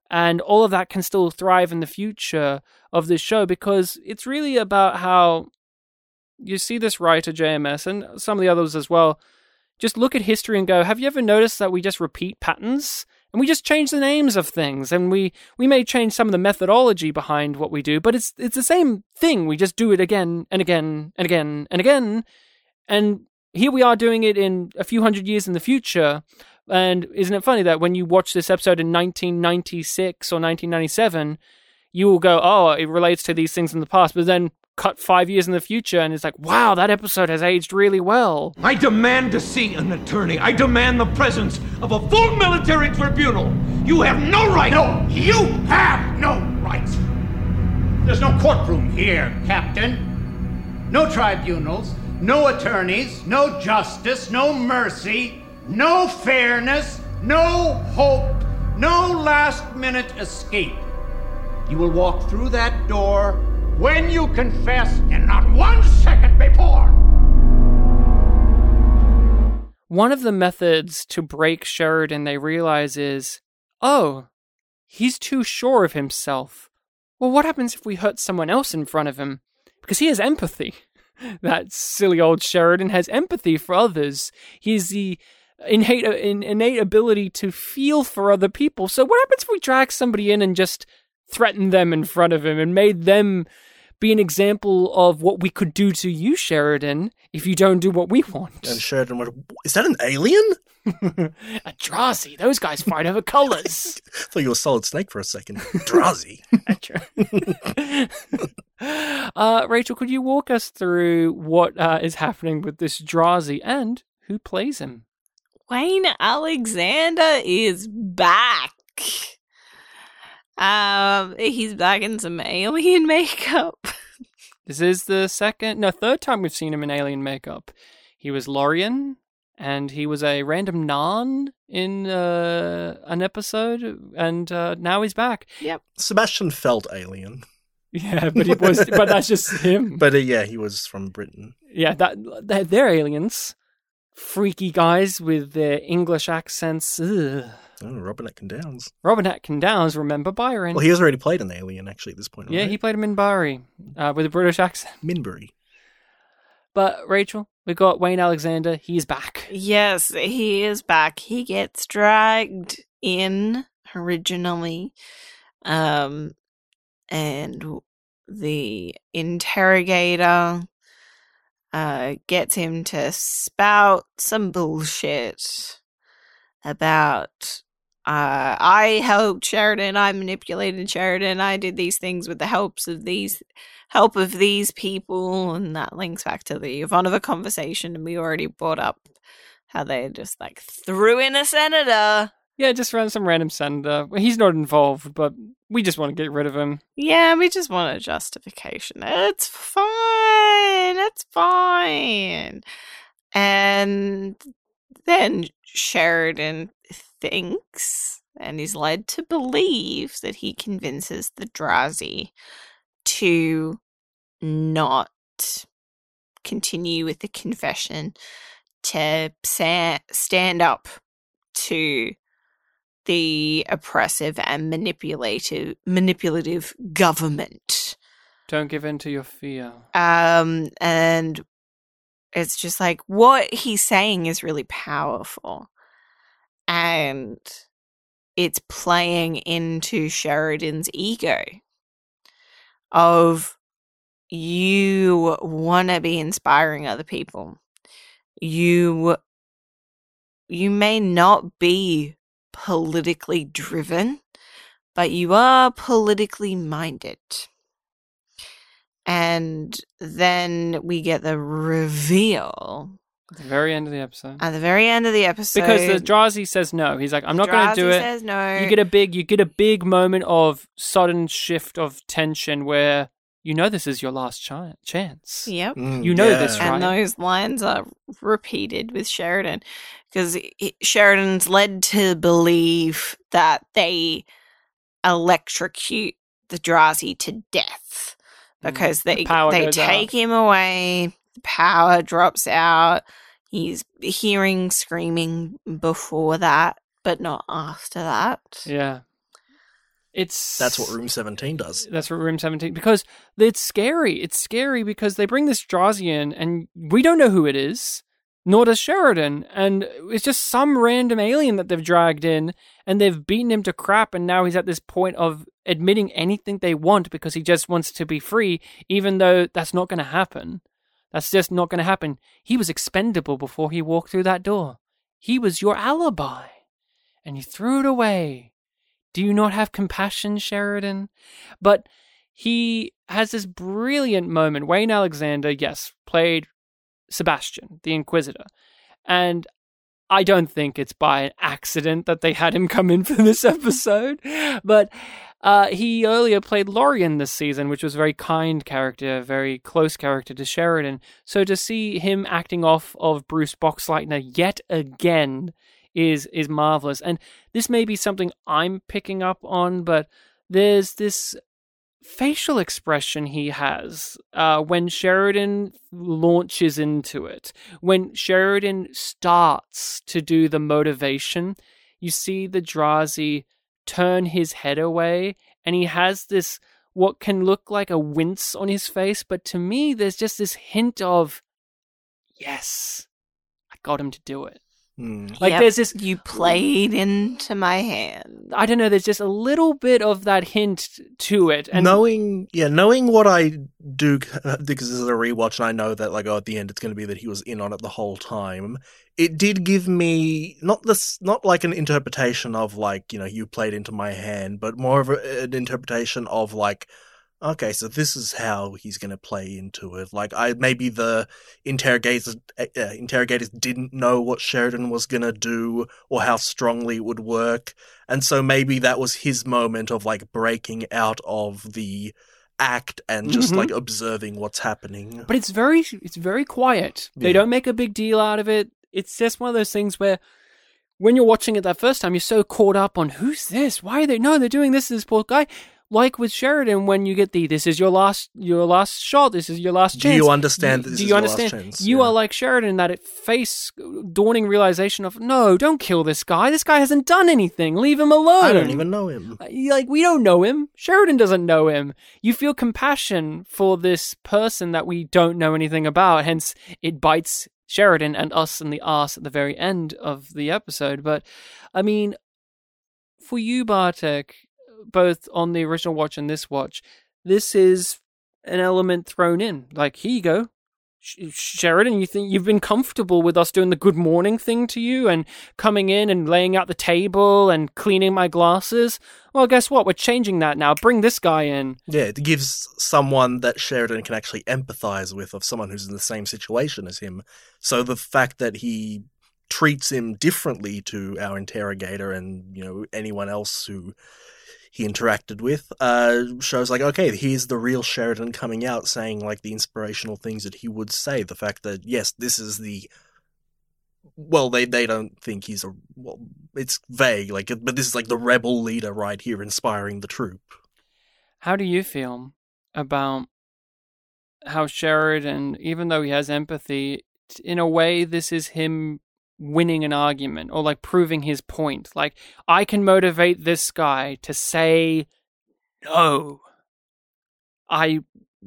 And all of that can still thrive in the future of this show because it's really about how you see this writer JMS and some of the others as well. Just look at history and go have you ever noticed that we just repeat patterns and we just change the names of things and we we may change some of the methodology behind what we do but it's it's the same thing. We just do it again and again and again and again and here we are doing it in a few hundred years in the future. And isn't it funny that when you watch this episode in 1996 or 1997 you will go oh it relates to these things in the past but then cut 5 years in the future and it's like wow that episode has aged really well I demand to see an attorney. I demand the presence of a full military tribunal. You have no right. No, you have no rights. There's no courtroom here, Captain. No tribunals, no attorneys, no justice, no mercy, no fairness, no hope, no last minute escape. You will walk through that door when you confess and not one second before. One of the methods to break Sheridan they realize is, oh, he's too sure of himself. Well, what happens if we hurt someone else in front of him? Because he has empathy. *laughs* That silly old Sheridan has empathy for others. He has the innate, innate ability to feel for other people. So, what happens if we drag somebody in and just threaten them in front of him and made them be an example of what we could do to you, Sheridan, if you don't do what we want? And Sheridan went, Is that an alien? *laughs* a Drazi. Those guys fight over colors. *laughs* I thought you were a solid snake for a second. Drazi. *laughs* uh, Rachel, could you walk us through what uh, is happening with this Drazi and who plays him? Wayne Alexander is back. Um, he's back in some alien makeup. This is the second, no, third time we've seen him in alien makeup. He was Lorien, and he was a random Narn in uh, an episode, and uh, now he's back. Yep. Sebastian felt alien. *laughs* Yeah, but he was, but that's just him. *laughs* But uh, yeah, he was from Britain. Yeah, that they're, they're aliens, freaky guys with their English accents. Ugh. Oh, Robin Atkin Downes. Robin Atkin Downes, remember Byron? Well, he has already played an alien actually at this point. yeah, right? he played him in Barry uh, with a British accent. Minbari. But Rachel, we've got Wayne Alexander. He's back. Yes, he is back. He gets dragged in originally. Um and the interrogator uh gets him to spout some bullshit about uh I helped Sheridan, I manipulated Sheridan, I did these things with the helps of these help of these people and that links back to the Ivanova conversation and we already brought up how they just like threw in a senator. Yeah, just ran some random senator. He's not involved, but we just want to get rid of him. Yeah, we just want a justification. It's fine. It's fine. And then Sheridan thinks and is led to believe that he convinces the Drazi to not continue with the confession, to sa- stand up to the oppressive and manipulative manipulative government. Don't give in to your fear. Um and it's just like what he's saying is really powerful. And it's playing into Sheridan's ego of you want to be inspiring other people. You you may not be politically driven, but you are politically minded. And then we get the reveal At the very end of the episode. at the very end of the episode. Because the Drazi says no. He's like, I'm not going to do it. Says no. You get a big, you get a big moment of sudden shift of tension where you know this is your last chi- chance. Yep. Mm, You know this, yeah. right? And those lines are repeated with Sheridan because Sheridan's led to believe that they electrocute the Drazi to death because Mm. The they power they goes out. take him away. The power drops out. He's hearing screaming before that, but not after that. Yeah. It's That's what Room 17 does. That's what Room 17 because it's scary. It's scary because they bring this Drazi in and we don't know who it is, nor does Sheridan, and it's just some random alien that they've dragged in and they've beaten him to crap and now he's at this point of admitting anything they want because he just wants to be free even though that's not going to happen. That's just not going to happen. He was expendable before he walked through that door. He was your alibi and you threw it away. Do you not have compassion, Sheridan? But he has this brilliant moment. Wayne Alexander, yes, played Sebastian, the Inquisitor. And I don't think it's by accident that they had him come in for this *laughs* episode. But Uh, he earlier played Lorien this season, which was a very kind character, very close character to Sheridan. So to see him acting off of Bruce Boxleitner yet again is is marvelous. And this may be something I'm picking up on, but there's this facial expression he has uh, when Sheridan launches into it. When Sheridan starts to do the motivation, you see the Drazi turn his head away, and he has this what can look like a wince on his face, but to me, there's just this hint of, yes, I got him to do it. Hmm. Like Yep, there's this You played into my hand. I don't know, there's just a little bit of that hint to it. And knowing, yeah, knowing what I do because this is a rewatch, and I know that like oh, at the end it's going to be that he was in on it the whole time. It did give me not this, not like an interpretation of like you know you played into my hand, but more of a, an interpretation of like. Okay, so this is how he's going to play into it. Like, I maybe the interrogators uh, interrogators didn't know what Sheridan was going to do or how strongly it would work, and so maybe that was his moment of like breaking out of the act and just Mhm. like observing what's happening. but it's very it's very quiet. They don't make a big deal out of it. It's just one of those things where when you're watching it that first time, you're so caught up on who's this? Why are they no, they're doing this to this poor guy. Like with Sheridan, when you get the this is your last your last shot, this is your last chance. Do you understand Do is you understand? chance? You Yeah. are like Sheridan, that it face dawning realization of no, don't kill this guy. This guy hasn't done anything. Leave him alone. I don't even know him. Uh, like we don't know him. Sheridan doesn't know him. You feel compassion for this person that we don't know anything about. Hence, it bites Sheridan and us in the ass at the very end of the episode. But I mean, for you, Bartek, both on the original watch and this watch, this is an element thrown in. Like here you go. Sheridan, you think you've been comfortable with us doing the good morning thing to you and coming in and laying out the table and cleaning my glasses? Well, guess what? We're changing that now. Bring this guy in. Yeah, it gives someone that Sheridan can actually empathize with of someone who's in the same situation as him. So the fact that he treats him differently to our interrogator and you know anyone else who he interacted with uh, shows like okay here's the real sheridan coming out saying like the inspirational things that he would say. The fact that yes this is the well they they don't think he's a well it's vague like but this is like the rebel leader right here inspiring the troop. How do you feel about how Sheridan, even though he has empathy, in a way, this is him winning an argument or like proving his point? Like, I can motivate this guy to say no. I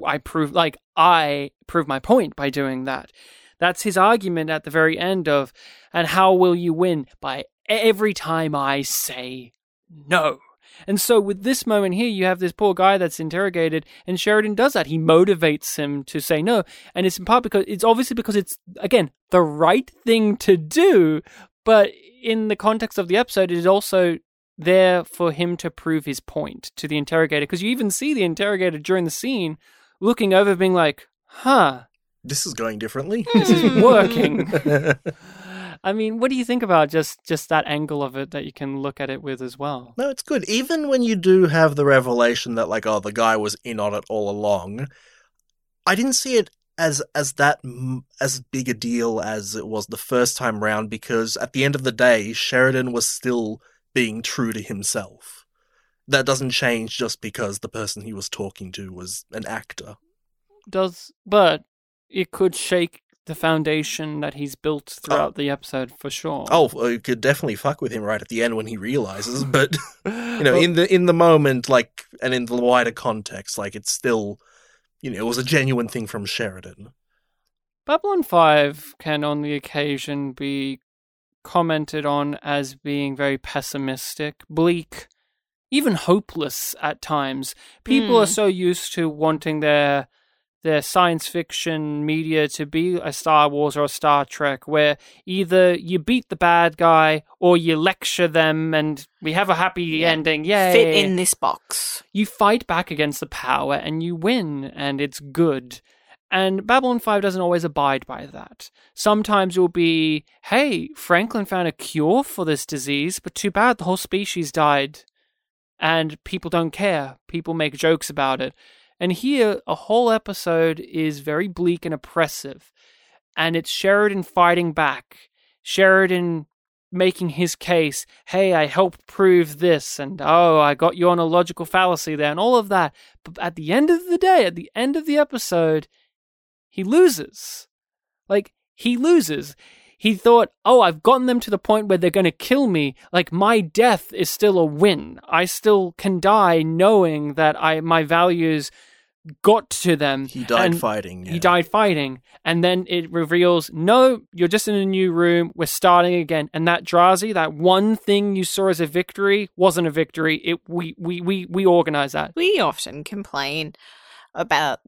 I prove like I prove my point by doing that. That's his argument at the very end of and how will you win by every time I say no. And so with this moment here, you have this poor guy that's interrogated, and Sheridan does that. He motivates him to say no, and it's in part because it's obviously because it's again the right thing to do, but in the context of the episode, it is also there for him to prove his point to the interrogator. Because you even see the interrogator during the scene looking over, being like, "Huh, this is going differently this is working." *laughs* *laughs* I mean, what do you think about just just that angle of it that you can look at it with as well? No, it's good. Even when you do have the revelation that, like, oh, the guy was in on it all along, I didn't see it as as that as big a deal as it was the first time round because at the end of the day, Sheridan was still being true to himself. That doesn't change just because the person he was talking to was an actor. does but it could shake the foundation that he's built throughout the episode for sure. Oh, you could definitely fuck with him right at the end when he realizes, *laughs* but you know, in the in the moment, like, and in the wider context, like, it's still, you know, it was a genuine thing from Sheridan. Babylon 5 can on the occasion be commented on as being very pessimistic, bleak, even hopeless at times. People Hmm. are so used to wanting their their science fiction media to be a Star Wars or a Star Trek where either you beat the bad guy or you lecture them and we have a happy Yeah. ending. Yay. Fit in this box. you fight back against the power and you win and it's good. And Babylon 5 doesn't always abide by that. Sometimes you'll be, hey, Franklin found a cure for this disease, but too bad the whole species died. and people don't care. People make jokes about it. And here, a whole episode is very bleak and oppressive. And it's Sheridan fighting back. Sheridan making his case. Hey, I helped prove this. And oh, I got you on a logical fallacy there, and all of that. But at the end of the day, at the end of the episode, he loses. Like, he loses. He thought, oh, I've gotten them to the point where they're going to kill me. Like, my death is still a win. I still can die knowing that I my values got to them. He died And fighting. He died fighting. And then it reveals, no, you're just in a new room. We're starting again. And that Drazi, that one thing you saw as a victory, wasn't a victory. It we we we we organized that. We often complain about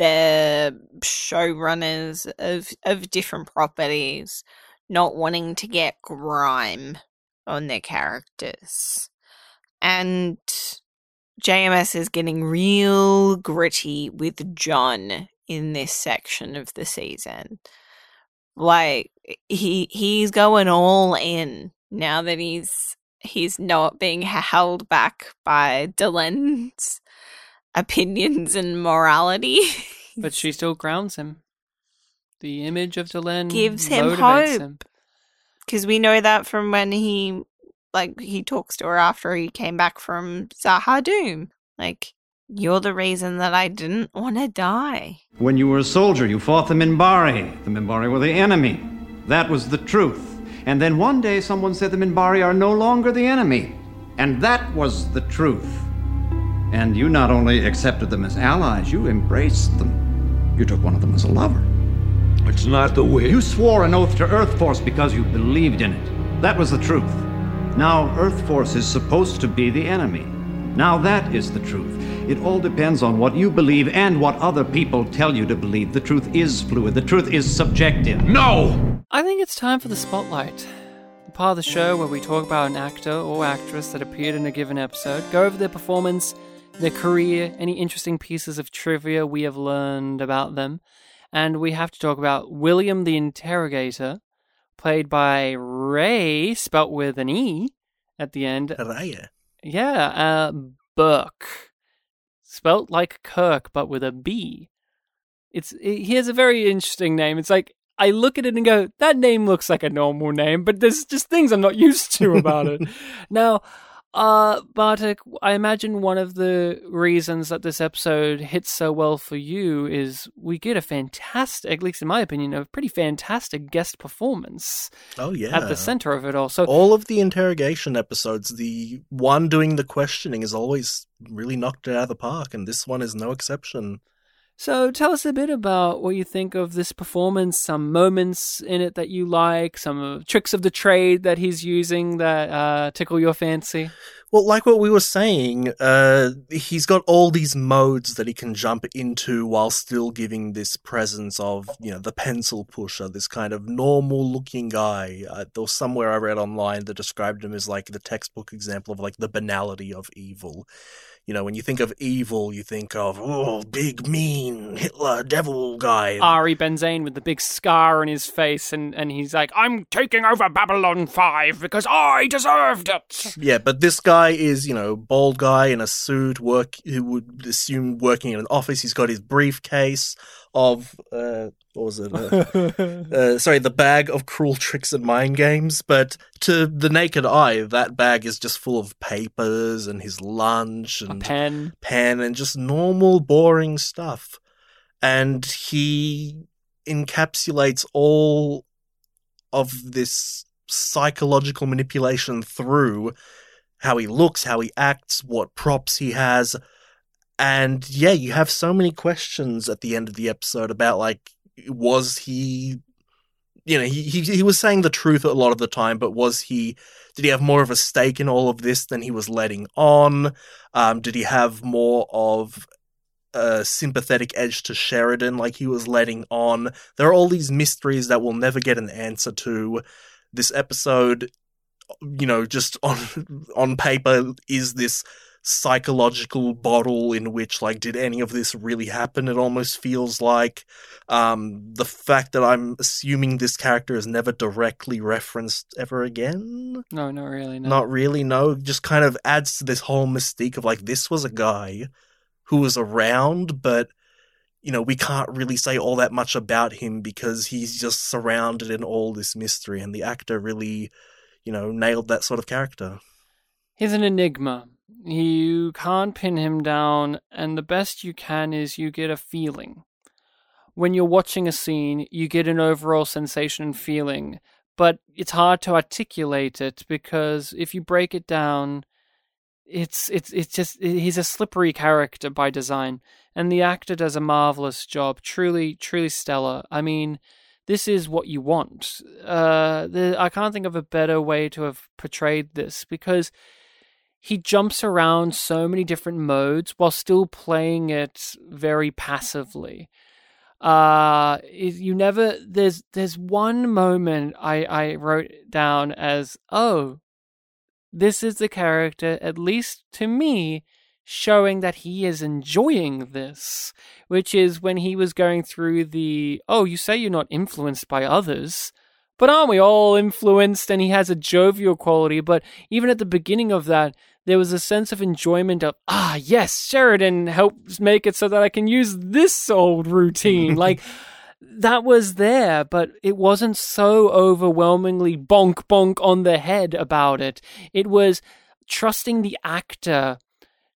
the showrunners of of different properties not wanting to get grime on their characters. And JMS is getting real gritty with John in this section of the season. Like he he's going all in now that he's he's not being held back by Delenn's opinions and morality. *laughs* But she still grounds him. The image of Delenn Gives him hope. because we know that from when he like he talks to her after he came back from Z'ha'dum. Like you're the reason that I didn't want to die. When you were a soldier, you fought the Minbari. The Minbari were the enemy. That was the truth. And then one day someone said the Minbari are no longer the enemy. And that was the truth. And you not only accepted them as allies, you embraced them. You took one of them as a lover. It's not the way. You swore an oath to Earth Force because you believed in it. That was the truth. Now, Earth Force is supposed to be the enemy. Now, that is the truth. It all depends on what you believe and what other people tell you to believe. The truth is fluid, the truth is subjective. No! I think it's time for the spotlight. The part of the show where we talk about an actor or actress that appeared in a given episode, go over their performance, their career, any interesting pieces of trivia we have learned about them, and we have to talk about William the Interrogator, played by Raye, spelt with an E at the end. Raya. Yeah, uh, Birk, spelt like Kirk but with a B. It's he has a very interesting name. It's like I look at it and go, that name looks like a normal name, but there's just things I'm not *laughs* used to about it. *laughs* now, uh, Bartek, I imagine one of the reasons that this episode hits so well for you is we get a fantastic, at least in my opinion, a pretty fantastic guest performance Oh yeah. at the center of it all. So All of the interrogation episodes, the one doing the questioning is always really knocked it out of the park, and this one is no exception. So tell us a bit about what you think of this performance, some moments in it that you like, some tricks of the trade that he's using that uh, tickle your fancy. Well, like what we were saying, uh, he's got all these modes that he can jump into while still giving this presence of, you know, the pencil pusher, this kind of normal looking guy. Uh, there was somewhere I read online that described him as like the textbook example of like the banality of evil. You know, when you think of evil, you think of, oh, big, mean, Hitler, devil guy. Ari Ben Zayn with the big scar on his face, and, and he's like, I'm taking over Babylon 5 because I deserved it. Yeah, but this guy is, you know, bald guy in a suit, work who would assume working in an office. He's got his briefcase of uh what was it? Uh, uh, sorry, the bag of cruel tricks and mind games. But to the naked eye, that bag is just full of papers and his lunch A and pen. pen and just normal, boring stuff. And he encapsulates all of this psychological manipulation through how he looks, how he acts, what props he has. And yeah, you have so many questions at the end of the episode about like, was he you know, he, he he was saying the truth a lot of the time, but was he did he have more of a stake in all of this than he was letting on? Um, did he have more of a sympathetic edge to Sheridan like he was letting on? There are all these mysteries that we'll never get an answer to. This episode, you know, just *laughs* on on paper is this psychological bottle in which like did any of this really happen it almost feels like um the fact that i'm assuming this character is never directly referenced ever again No, not really. No. not really no just kind of adds to this whole mystique of like this was a guy who was around but you know we can't really say all that much about him because he's just surrounded in all this mystery and the actor really you know nailed that sort of character He's an enigma. You can't pin him down, and the best you can is you get a feeling. When you're watching a scene, you get an overall sensation and feeling, but it's hard to articulate it because if you break it down, it's it's it's just he's a slippery character by design, and the actor does a marvelous job. Truly, truly stellar. I mean, this is what you want. Uh, the, I can't think of a better way to have portrayed this because he jumps around so many different modes while still playing it very passively. Uh, you never there's there's one moment I I wrote down as oh, this is the character at least to me showing that he is enjoying this, which is when he was going through the oh you say you're not influenced by others. But aren't we all influenced? And he has a jovial quality. But even at the beginning of that, there was a sense of enjoyment of ah yes sheridan helps make it so that i can use this old routine *laughs* like that was there but it wasn't so overwhelmingly bonk bonk on the head about it it was trusting the actor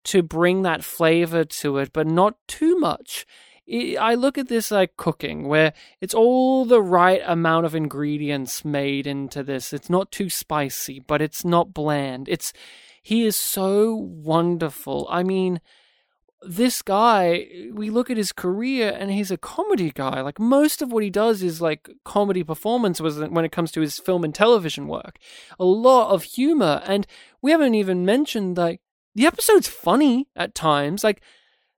to bring that flavor to it but not too much I look at this like cooking, where it's all the right amount of ingredients made into this. It's not too spicy, but it's not bland. It's he is so wonderful. I mean, this guy, we look at his career and he's a comedy guy. Like most of what he does is like comedy performance was when it comes to his film and television work. A lot of humor. And we haven't even mentioned like the episode's funny at times. Like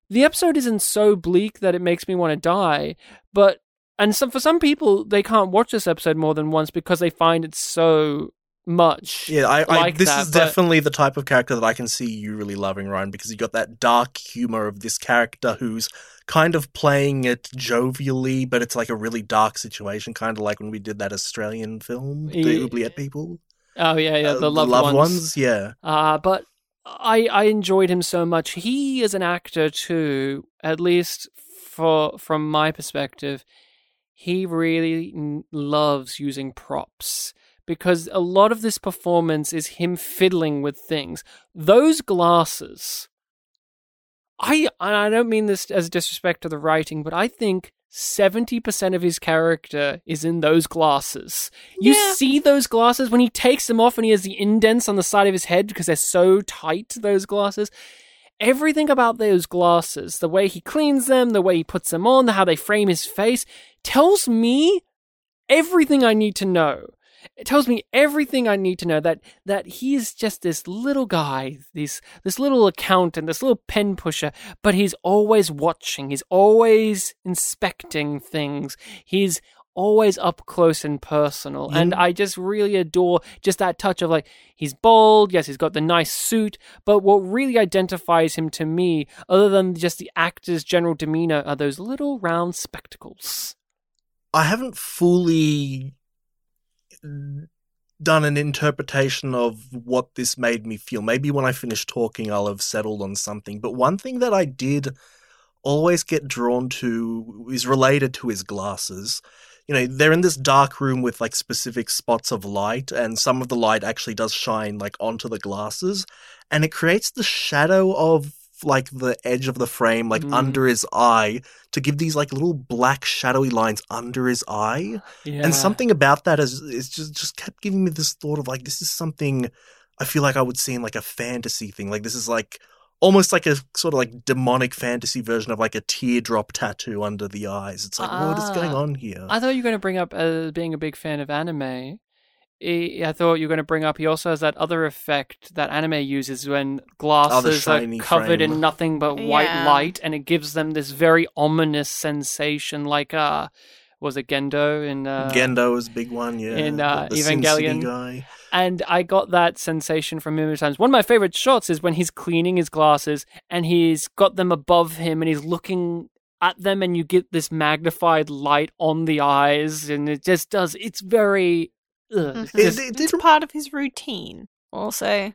the episode isn't so bleak that it makes me want to die, but and some for some people they can't watch this episode more than once because they find it so much. Yeah, I, I like this that, is but- definitely the type of character that I can see you really loving, Ryan, because you got that dark humor of this character who's kind of playing it jovially, but it's like a really dark situation, kind of like when we did that Australian film, The Ye- Oubliette People, Oh yeah, yeah, Uh, the loved, ones. Yeah, Uh, but I I enjoyed him so much. He is an actor too, at least for from my perspective. He really n- loves using props because a lot of this performance is him fiddling with things. Those glasses. I I don't mean this as disrespect to the writing, but I think 70% of his character is in those glasses. You Yeah. see those glasses when he takes them off and he has the indents on the side of his head because they're so tight, those glasses. Everything about those glasses, the way he cleans them, the way he puts them on, how they frame his face, tells me everything I need to know. It tells me everything I need to know that that he's just this little guy, this this little accountant, this little pen pusher, but he's always watching, he's always inspecting things. He's always up close and personal. And I just really adore just that touch of like he's bald, yes, he's got the nice suit, but what really identifies him to me, other than just the actor's general demeanor, are those little round spectacles. I haven't fully done an interpretation of what this made me feel. Maybe when I finish talking, I'll have settled on something. But one thing that I did always get drawn to is related to his glasses. You know, they're in this dark room with like specific spots of light, and some of the light actually does shine like onto the glasses, and it creates the shadow of like the edge of the frame, like Mm. under his eye, to give these like little black shadowy lines under his eye. Yeah. And something about that is is just just kept giving me this thought of like this is something I feel like I would see in like a fantasy thing. Like this is like almost like a sort of like demonic fantasy version of like a teardrop tattoo under the eyes. It's like what is going Ah. on here? I thought you were going to bring up uh, being a big fan of anime. I I thought you were going to bring up he also has that other effect that anime uses when glasses are covered frame. in nothing but white Yeah. light and it gives them this very ominous sensation like uh was it Gendo in uh, Gendo was a big one, yeah. in, uh, the Sin City Evangelion. guy. And I got that sensation from him at times. One of my favorite shots is when he's cleaning his glasses and he's got them above him and he's looking at them and you get this magnified light on the eyes and it just does it's very ugh, mm-hmm. it's. It- just- it It's part of his routine. Also,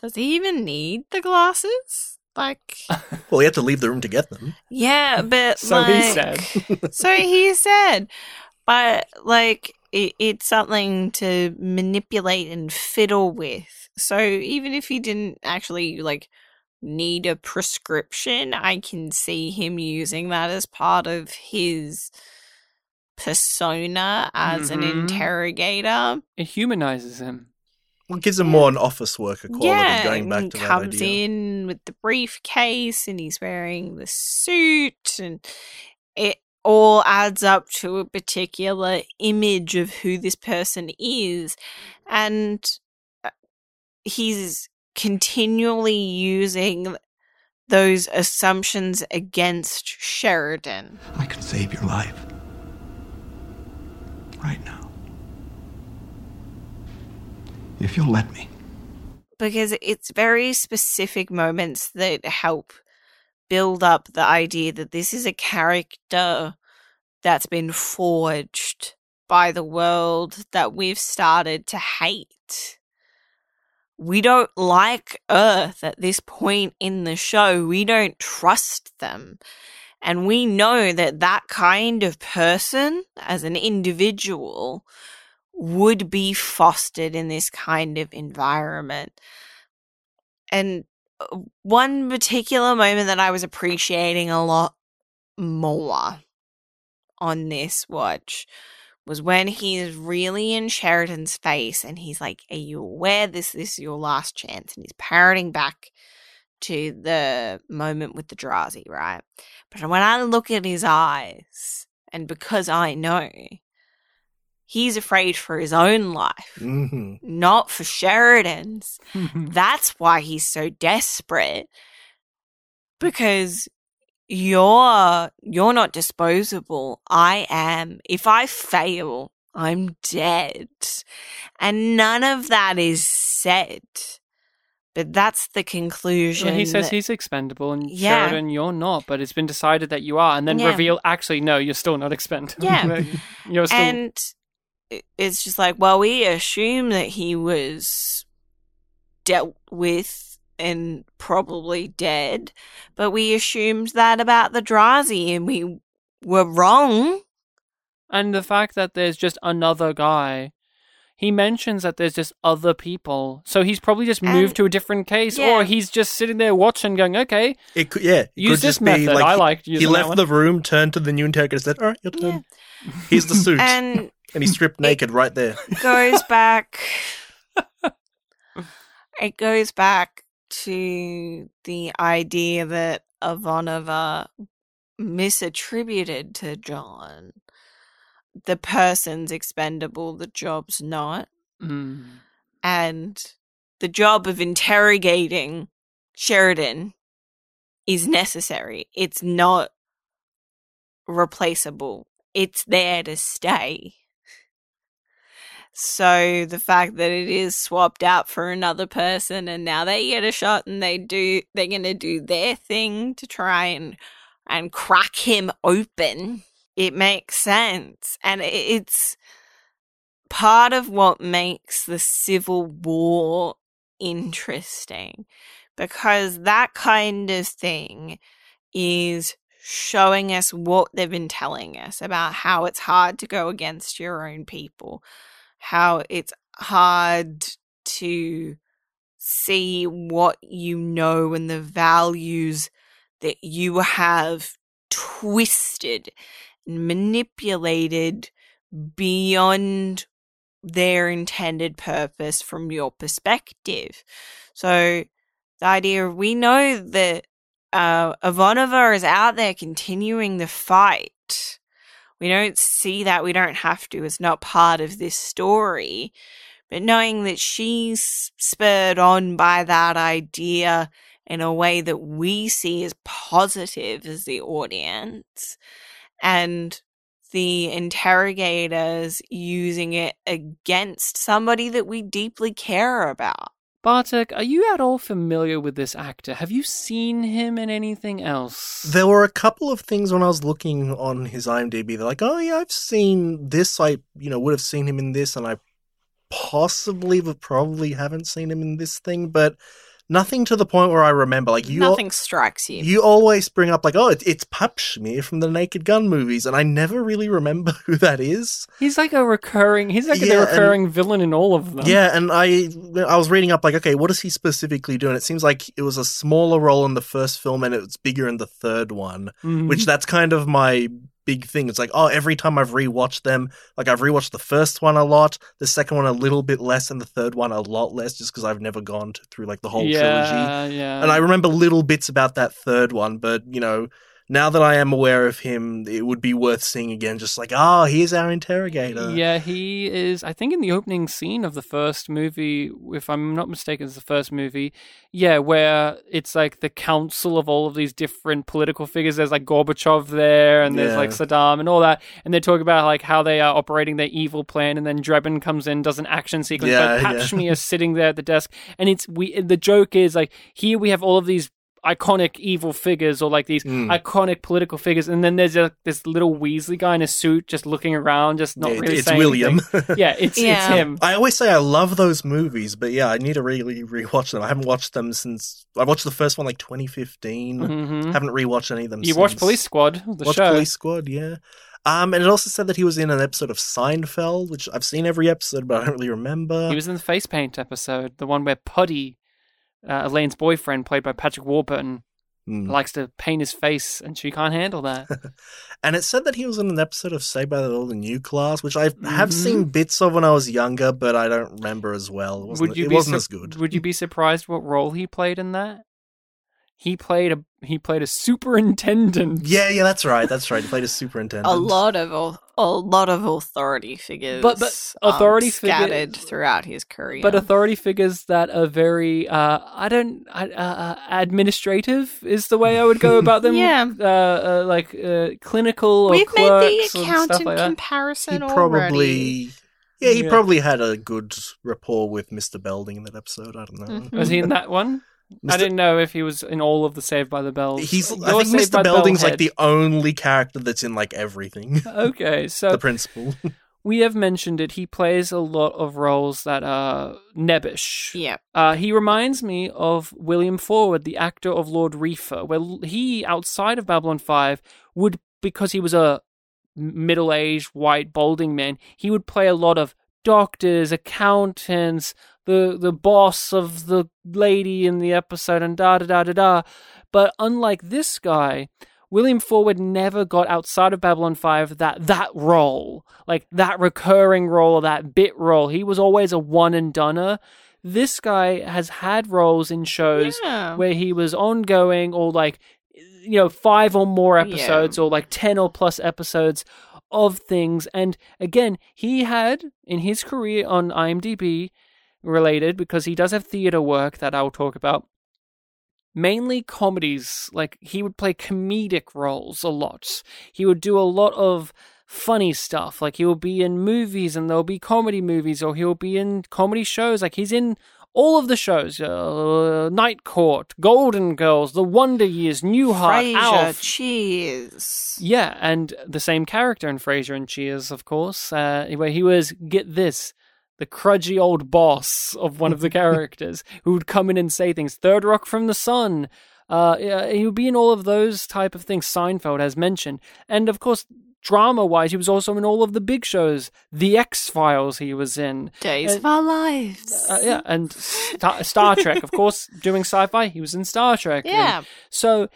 does he even need the glasses? Like, *laughs* well, he had to leave the room to get them. yeah, but *laughs* So he said. *laughs* so he said, but like, it, it's something to manipulate and fiddle with. So even if he didn't actually like need a prescription, I can see him using that as part of his persona as an Mhm. interrogator. it humanizes him. Well, it gives him more an office worker quality yeah, going back and to that comes idea. in with the briefcase and he's wearing the suit and it all adds up to a particular image of who this person is and uh, he's continually using those assumptions against Sheridan. I can save your life. Right now. If you'll let me. because it's very specific moments that help build up the idea that this is a character that's been forged by the world that we've started to hate. We don't like Earth at this point in the show. We don't trust them. And we know that that kind of person, as an individual, would be fostered in this kind of environment. And uh, one particular moment that I was appreciating a lot more on this watch was when he's really in Sheridan's face and he's like, Are you aware this, this is your last chance? And he's parroting back to the moment with the Drazi, right? But when I look at his eyes, and because I know he's afraid for his own life, hmm not for Sheridan's. *laughs* That's why he's so desperate. Because you're you're not disposable. I am. If I fail, I'm dead. And none of that is said. But that's the conclusion. Well, he says that- he's expendable, and Yeah. Sheridan, you're not. But it's been decided that you are, and then Yeah. reveal, actually, no, you're still not expendable. Yeah. *laughs* you're still. and it's just like, well, we assume that he was dealt with and probably dead, but we assumed that about the Drazi, and we were wrong. And the fact that there's just another guy, he mentions that there's just other people. So he's probably just moved And- to a different case, yeah. or he's just sitting there watching, going, okay, It could, yeah. It use could this just be method. like I he- liked He using that left one. the room, turned to the new interrogator, said, "All right, your turn. Here's the suit," and, And he stripped naked right there. goes *laughs* back. *laughs* it goes back to the idea that Ivanova misattributed to John. The person's expendable, the job's not. Mm. And the job of interrogating Sheridan is necessary. It's not replaceable. It's there to stay. So the fact that it is swapped out for another person and now they get a shot and they do they're going to do their thing to try and and crack him open. It makes sense and it's part of what makes the Civil War interesting because that kind of thing is showing us what they've been telling us about how it's hard to go against your own people, how it's hard to see what you know and the values that you have twisted manipulated beyond their intended purpose from your perspective. So the idea we know that uh, Ivanova is out there continuing the fight. We don't see that. We don't have to. It's not part of this story. But knowing that she's spurred on by that idea in a way that we see as positive as the audience, and the interrogators using it against somebody that we deeply care about. Bartek, are you at all familiar with this actor? Have you seen him in anything else? There were a couple of things when I was looking on his IMDb. They're like, "Oh yeah, I've seen this. I you know would have seen him in this, and I possibly but probably haven't seen him in this thing, but nothing to the point where I remember. Like you, al- Nothing strikes you. you always bring up like, oh, it, it's Pahpshmir from the Naked Gun movies, and I never really remember *laughs* who that is. He's like a recurring. He's like Yeah, the and- recurring villain in all of them. Yeah, and I I was reading up like, okay, what does he specifically do? And it seems like it was a smaller role in the first film, and it was bigger in the third one. Mhm. Which that's kind of my big thing. It's like, oh, every time I've rewatched them, like I've rewatched the first one a lot, the second one a little bit less, and the third one a lot less, just because I've never gone to, through like the whole trilogy. yeah, yeah. And I remember little bits about that third one, but you know, now that I am aware of him, it would be worth seeing again. Just like, ah, here's our interrogator. Yeah, he is. I think in the opening scene of the first movie, if I'm not mistaken, it's the first movie. Yeah, where it's like the council of all of these different political figures. There's like Gorbachev there, and there's Yeah. like Saddam and all that, and they talk about like how they are operating their evil plan. And then Drebin comes in, does an action sequence, Yeah, but yeah. Is sitting there at the desk, and it's we. The joke is like here we have all of these iconic evil figures or like these Mm. iconic political figures and then there's a, this little Weasley guy in a suit just looking around just not It- really it's saying William. *laughs* yeah it's it's him I always say I love those movies, but yeah, I need to really rewatch them. I haven't watched them since I watched the first one like 2015. Mhm. Haven't rewatched any of them. Since you since. watched Police Squad the Watched show Police Squad, yeah. Um, and it also said that he was in an episode of Seinfeld, which I've seen every episode, but I don't really remember. he was in the face paint episode the one where Puddy uh, Elaine's boyfriend played by Patrick Warburton Hmm. likes to paint his face and she can't handle that *laughs* And it said that he was in an episode of Saved by the Bell, the new class, which I have Mhm. seen bits of when I was younger, but I don't remember as well. It wasn't, would you it be wasn't sur- as good. would you be surprised what role he played in that he played a he played a superintendent Yeah, yeah, that's right. That's right. He played a superintendent. a lot of a lot of authority figures, But- but um, authority figure- scattered throughout his career. but authority figures that are very uh i don't I- uh, uh, administrative is the way i would go *laughs* about them Yeah. uh, uh like uh, clinical or we've made the accountant stuff like that he comparison already. probably. Yeah, he Yeah. probably had a good rapport with Mr. Belding in that episode. I don't know. Mhm. was he in that one i didn't know if he was in all of the saved by the bells He's. You're I think Saved Mr. the Bell Belding's like the only character that's in like everything. *laughs* okay so the principal. *laughs* we have mentioned it he plays a lot of roles that are nebbish Yeah, Uh, he reminds me of William Forward, the actor of Lord Refa, where he, outside of Babylon 5, would, because he was a middle aged, white, balding man, he would play a lot of doctors, accountants, the, the boss of the lady in the episode, and da da da da da. But unlike this guy, William Forward never got outside of Babylon 5 that that role, like that recurring role or that bit role. He was always a one and doneer. This guy has had roles in shows yeah. where he was ongoing or like you know 5 or more Yeah. episodes or like 10 or plus episodes of things and again he had in his career on IMDb related because he does have theater work that I'll talk about mainly comedies. Like he would play comedic roles a lot. He would do a lot of funny stuff. Like he will be in movies and there'll be comedy movies, or he'll be in comedy shows. Like he's in all of the shows: uh, Night Court, Golden Girls, The Wonder Years, Newhart, Frasier, Alf. Cheers. Yeah, and the same character in Frasier and Cheers, of course, uh, where he was, get this, the crudgy old boss of one of the *laughs* characters who would come in and say things. Third Rock from the Sun. Uh, he would be in all of those type of things. Seinfeld has mentioned, and of course, drama-wise, he was also in all of the big shows. The X Files, he was in. Days Uh, of our lives. Uh, yeah, and Star, Star Trek, of course, *laughs* doing sci-fi. He was in Star Trek. and- Yeah. so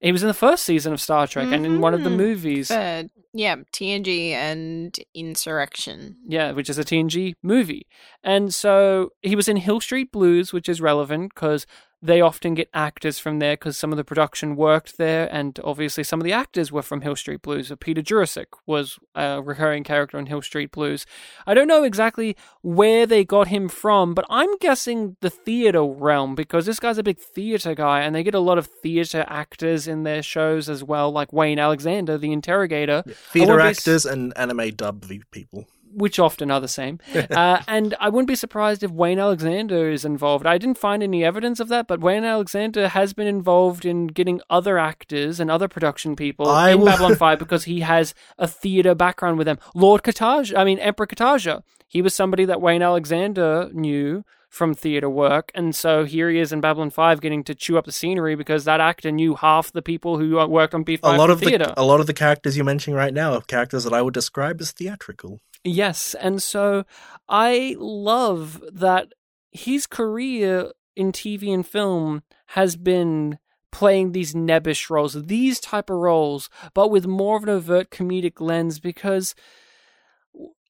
he was in the first season of Star Trek and in one of the Mhm. movies. Uh, yeah, TNG and Insurrection. Yeah, which is a TNG movie. And so he was in Hill Street Blues, which is relevant because they often get actors from there because some of the production worked there, and obviously some of the actors were from Hill Street Blues. Peter Jurasik was a recurring character on Hill Street Blues. I don't know exactly where they got him from, but I'm guessing the theater realm because this guy's a big theater guy, and they get a lot of theater actors in their shows as well, like Wayne Alexander, the interrogator. I Theater s- actors and anime dub people. Which often are the same. *laughs* uh, and I wouldn't be surprised if Wayne Alexander is involved. I didn't find any evidence of that, but Wayne Alexander has been involved in getting other actors and other production people I in will- Babylon *laughs* 5 because he has a theater background with them. Lord Cartagia, I mean, Emperor Cartagia, he was somebody that Wayne Alexander knew from theater work, and so here he is in Babylon 5 getting to chew up the scenery because that actor knew half the people who worked on B5 A lot of theater. the a lot of the characters you're mentioning right now are characters that I would describe as theatrical. Yes, and so I love that his career in TV and film has been playing these nebbish roles, these type of roles, but with more of an overt comedic lens because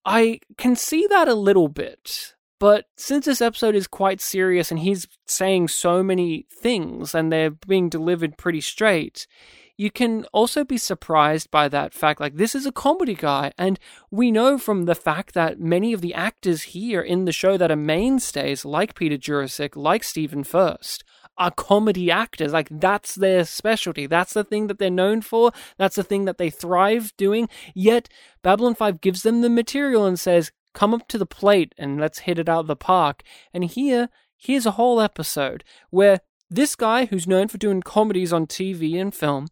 I can see that a little bit. But since this episode is quite serious and he's saying so many things and they're being delivered pretty straight, you can also be surprised by that fact. Like, this is a comedy guy, and we know from the fact that many of the actors here in the show that are mainstays, like Peter Jurasik, like Stephen Furst, are comedy actors. Like, that's their specialty. That's the thing that they're known for. That's the thing that they thrive doing. Yet, Babylon 5 gives them the material and says, come up to the plate and let's hit it out of the park. And here, here's a whole episode where this guy who's known for doing comedies on TV and film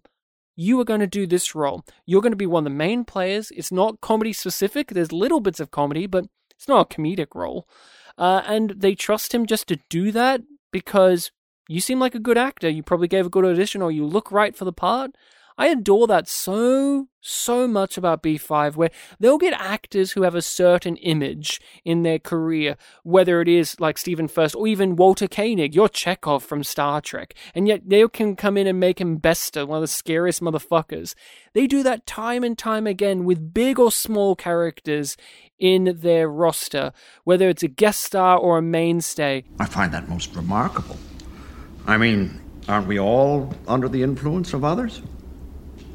you are going to do this role. You're going to be one of the main players. It's not comedy specific. There's little bits of comedy, but it's not a comedic role. Uh, and they trust him just to do that because you seem like a good actor. You probably gave a good audition or you look right for the part. I adore that so, so much about B5, where they'll get actors who have a certain image in their career, whether it is like Stephen Furst or even Walter Koenig, your Chekhov from Star Trek, and yet they can come in and make him Bester, one of the scariest motherfuckers. They do that time and time again with big or small characters in their roster, whether it's a guest star or a mainstay. I find that most remarkable. I mean, aren't we all under the influence of others?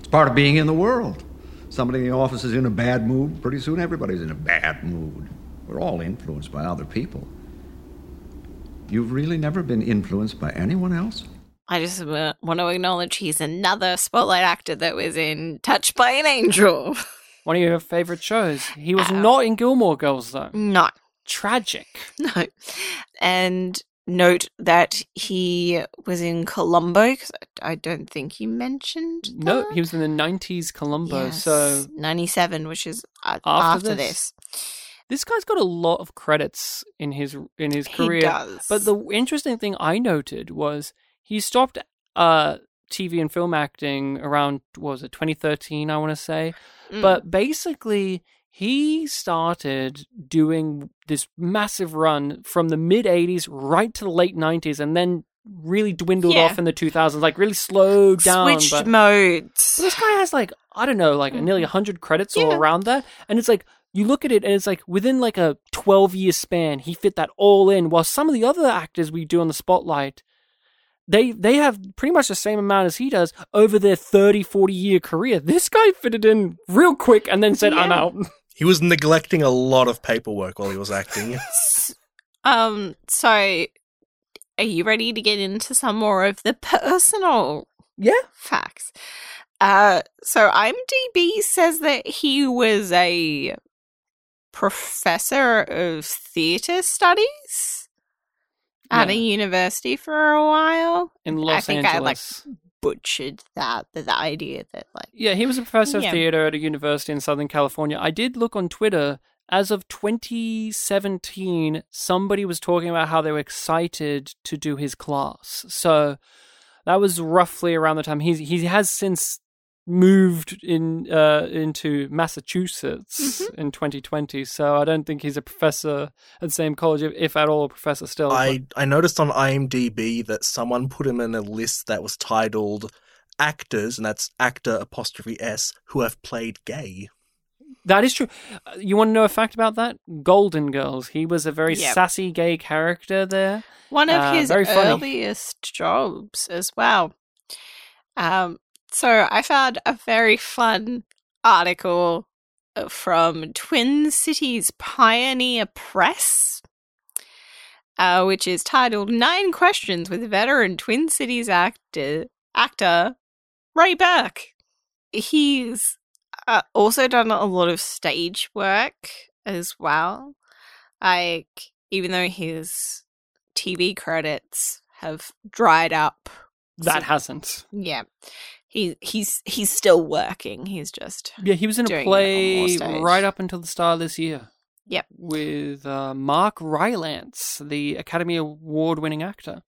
It's part of being in the world. Somebody in the office is in a bad mood, pretty soon everybody's in a bad mood. We're all influenced by other people. You've really never been influenced by anyone else? I just uh, want to acknowledge he's another spotlight actor that was in Touched by an Angel. *laughs* One of your favorite shows. He was Ow. not in Gilmore Girls, though. No, Tragic. no. And note that he was in Columbo because I don't think you mentioned. No, he was in the 90s Columbo. Yes, so 97, which is uh, After after, this. this. this guy's got a lot of credits in his in his career. He does. But the interesting thing I noted was he stopped uh, TV and film acting around what was it 2013, I want to say. Mm. But basically, he started doing this massive run from the mid 80s right to the late 90s, and then really dwindled Yeah. off in the 2000s, like really slowed down. switched but- modes. but this guy has like I don't know, like nearly hundred credits all Mm-hmm. Around that, and it's like you look at it and it's like within like a twelve year span, he fit that all in. While some of the other actors we do on the spotlight, they they have pretty much the same amount as he does over their 30, 40 year career. This guy fitted in real quick and then said, "I'm out." *laughs* He was neglecting a lot of paperwork while he was acting. *laughs* Um, so are you ready to get into some more of the personal Yeah. facts? Uh, so IMDb says that he was a professor of theater studies at a university for a while. In Los think I, like, Angeles. Butchered that, the, the idea that like Yeah, he was a professor Yeah. of theater at a university in Southern California. I did look on Twitter. As of 2017, somebody was talking about how they were excited to do his class. So that was roughly around the time he's he has since moved in uh, into Massachusetts in 2020. So I don't think he's a professor at the same college, if, if at all a professor still. I, I noticed on IMDb that someone put him in a list that was titled actors, and that's actor apostrophe S, who have played gay. That is true. Uh, You want to know a fact about that? Golden Girls. He was a very Yep. sassy gay character there. One of Uh, his earliest jobs as well. Um, so I found a very fun article uh, from Twin Cities Pioneer Press, uh, which is titled Nine Questions with Veteran Twin Cities actor, actor Raye Birk. He's uh, also done a lot of stage work as well. Like, even though his TV credits have dried up. That So- hasn't. yeah. He he's he's still working. He's just Yeah, he was in a Doing it on more play right up until the start of this year. Yep. With uh, Mark Rylance, the Academy Award winning actor.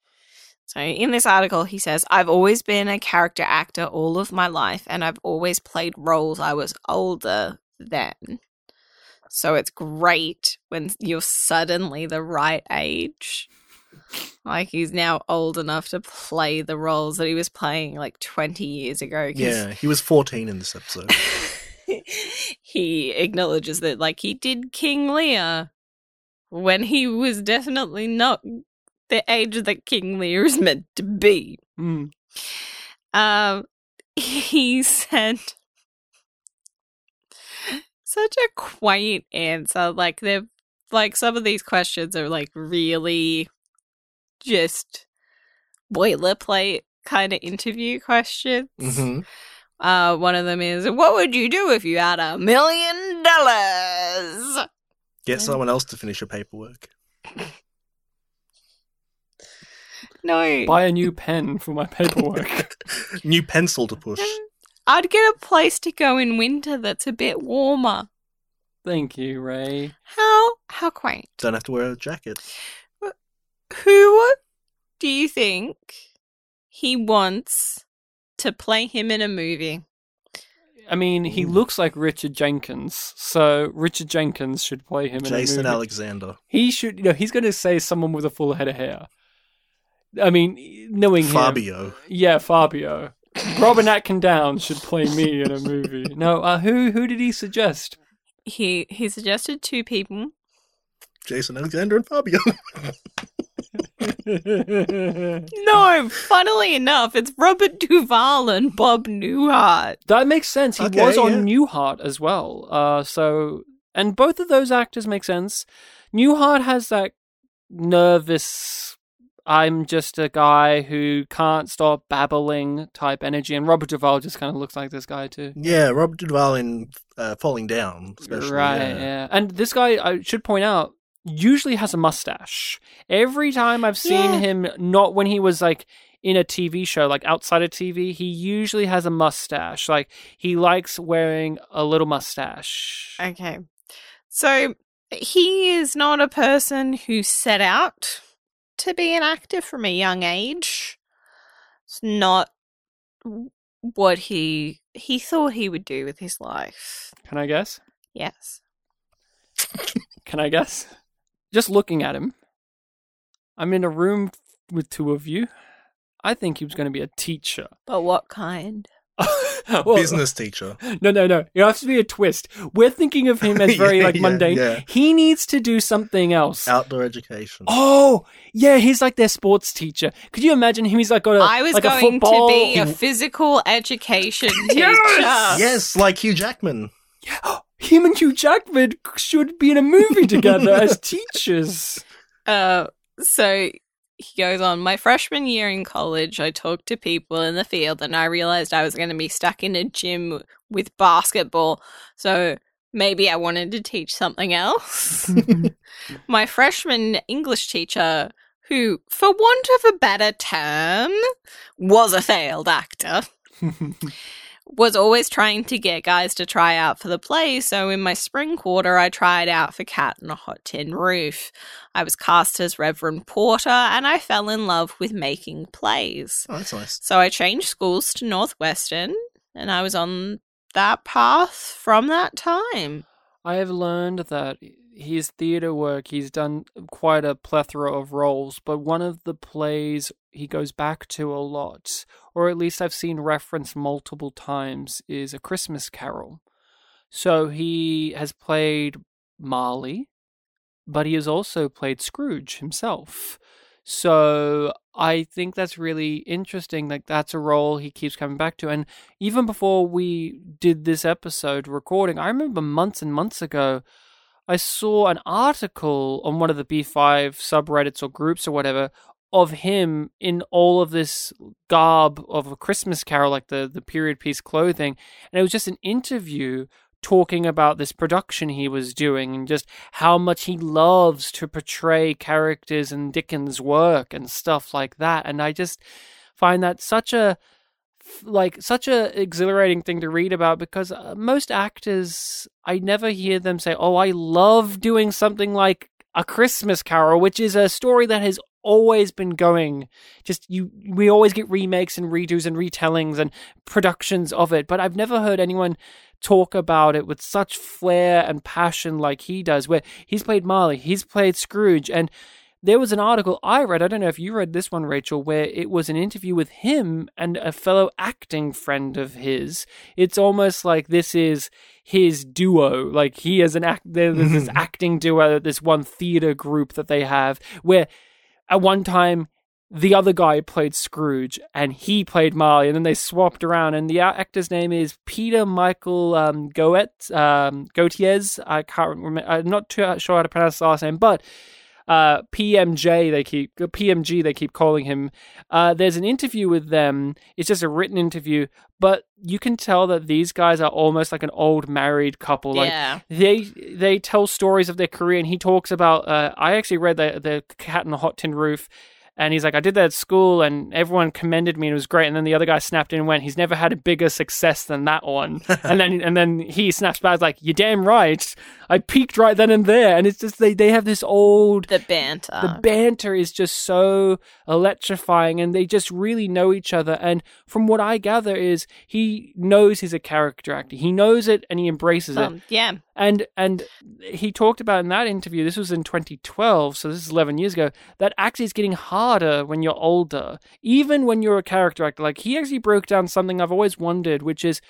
So in this article he says, I've always been a character actor all of my life and I've always played roles I was older than. So it's great when you're suddenly the right age. Like he's now old enough to play the roles that he was playing like 20 years ago. 'cause Yeah, he was 14 in this episode. *laughs* he acknowledges that like he did King Lear when he was definitely not the age that King Lear is meant to be. Mm. Um he said such a quaint answer. Like they're like some of these questions are like really just boilerplate kind of interview questions. hmm Uh, one of them is, "What would you do if you had a million dollars?" Get someone else to finish your paperwork. *laughs* No, Buy a new pen for my paperwork. *laughs* New pencil to push. *laughs* I'd get a place to go in winter that's a bit warmer. Thank you, Raye. How how quaint. Don't have to wear a jacket. Who do you think he wants to play him in a movie? I mean, he looks like Richard Jenkins, so Richard Jenkins should play him in a Jason movie. Alexander. He should, you know, he's going to say someone with a full head of hair. I mean, knowing him, Fabio. yeah, Fabio. Robin Atkin Downes should play me in a movie. No, uh, who who did he suggest? He he suggested two people. Jason Alexander and Fabio. *laughs* *laughs* No, funnily enough, it's Robert Duvall and Bob Newhart. That makes sense. He Okay, was on yeah. Newhart as well. Uh, so, and both of those actors make sense. Newhart has that nervous, I'm just a guy who can't stop babbling type energy, and Robert Duvall just kind of looks like this guy too. yeah, Robert Duvall in uh, Falling Down, especially. right, yeah. yeah. And this guy, I should point out, usually has a mustache. Every time I've seen Yeah. him, not when he was like in a TV show, like outside of TV, he usually has a mustache. Like he likes wearing a little mustache. Okay. So he is not a person who set out to be an actor from a young age. It's not what he he thought he would do with his life. Can I guess? Yes. Can I guess? Just looking at him, I'm in a room with two of you. I think he was going to be a teacher. But what kind? *laughs* Well, Business teacher. *laughs* No, no, no. It has to be a twist. We're thinking of him as *laughs* very Yeah, like mundane. yeah. He needs to do something else. Outdoor education. Oh, yeah, he's like their sports teacher. Could you imagine him? He's like got a I was like a going to be a physical education teacher. Yes, yes, like Hugh Jackman. Him and Hugh Jackman should be in a movie *laughs* together as teachers. Uh, so he goes on. My freshman year in college, I talked to people in the field, and I realized I was going to be stuck in a gym with basketball. So maybe I wanted to teach something else. *laughs* *laughs* My freshman English teacher, who, for want of a better term, was a failed actor was always trying to get guys to try out for the play, so in my spring quarter, I tried out for Cat on a Hot Tin Roof. I was cast as Reverend Porter, and I fell in love with making plays. Oh, that's nice. So I changed schools to Northwestern, and I was on that path from that time. I have learned that his theatre work, he's done quite a plethora of roles, but one of the plays he goes back to a lot, or at least I've seen referenced multiple times, is A Christmas Carol. So he has played Marley, but he has also played Scrooge himself. So I think that's really interesting. Like that's a role he keeps coming back to. And even before we did this episode recording, I remember months and months ago, I saw an article on one of the B5 subreddits or groups or whatever of him in all of this garb of a Christmas carol, like the, the period piece clothing. And it was just an interview talking about this production he was doing and just how much he loves to portray characters in Dickens' work and stuff like that. And I just find that such a like such a exhilarating thing to read about because uh, most actors I never hear them say, "Oh, I love doing something like a Christmas Carol," which is a story that has always been going. Just you we always get remakes and redos and retellings and productions of it but i've never heard anyone talk about it with such flair and passion like he does where he's played marley he's played scrooge and there was an article I read, I don't know if you read this one, Rachel, where it was an interview with him and a fellow acting friend of his. It's almost like this is his duo. Like he is an act, there's this *laughs* acting duo, this one theater group that they have, where at one time the other guy played Scrooge and he played Marley, and then they swapped around. And the actor's name is Peter Michael um, Goet um, Gautiez. I can't remember. I'm not too sure how to pronounce his last name, but uh, PMJ they keep PMG they keep calling him. Uh, there's an interview with them. It's just a written interview, but you can tell that these guys are almost like an old married couple. Like Yeah. they they tell stories of their career, and he talks about. Uh, I actually read the the Cat in the Hot Tin Roof. And he's like, I did that at school, and everyone commended me, and it was great. And then the other guy snapped in and went, "He's never had a bigger success than that one." *laughs* and then, and then he snaps back like, "You're damn right. I peaked right then and there." And it's just they they have this old The banter. the banter is just so electrifying and they just really know each other and from what i gather is he knows he's a character actor he knows it and he embraces it Um, yeah. and and he talked about in that interview this was in 2012 so this is 11 years ago that acting is getting harder when you're older even when you're a character actor. Like he actually broke down something i've always wondered which is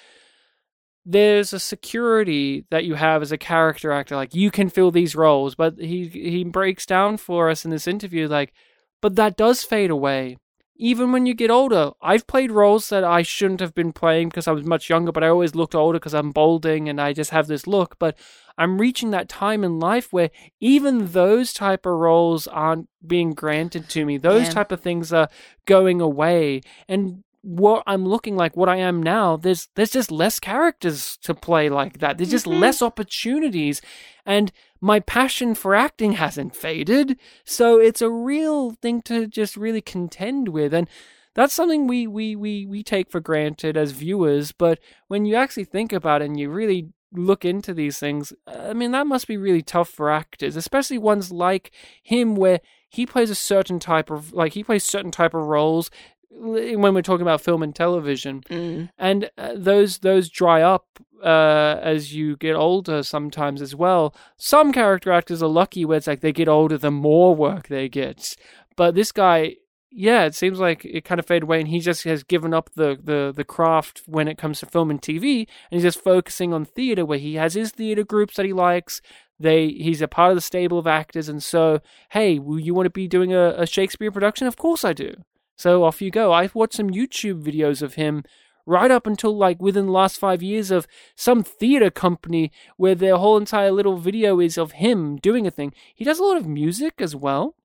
there's a security that you have as a character actor. Like you can fill these roles but he he breaks down for us in this interview like but that does fade away even when you get older i've played roles that i shouldn't have been playing because i was much younger but i always looked older because i'm balding and i just have this look. But i'm reaching that time in life where even those type of roles aren't being granted to me. Those Yeah. type of things are going away. And what I'm looking like, what I am now, there's there's just less characters to play like that. There's just mm-hmm. less opportunities, and my passion for acting hasn't faded. So it's a real thing to just really contend with, and that's something we we we we take for granted as viewers. But when you actually think about it and you really look into these things, I mean that must be really tough for actors, especially ones like him where he plays a certain type of like he plays certain type of roles when we're talking about film and television Mm. and uh, those those dry up uh, as you get older sometimes as well. Some character actors are lucky where it's like they get older the more work they get. But this guy yeah it seems like it kind of faded away and he just has given up the, the, the craft when it comes to film and tv and he's just focusing on theater where he has his theater groups that he likes. They he's a part of the stable of actors and so hey will you want to be doing a, a shakespeare production? Of course i do so off you go. I've watched some YouTube videos of him right up until like within the last five years of some theater company where their whole entire little video is of him doing a thing. He does a lot of music as well.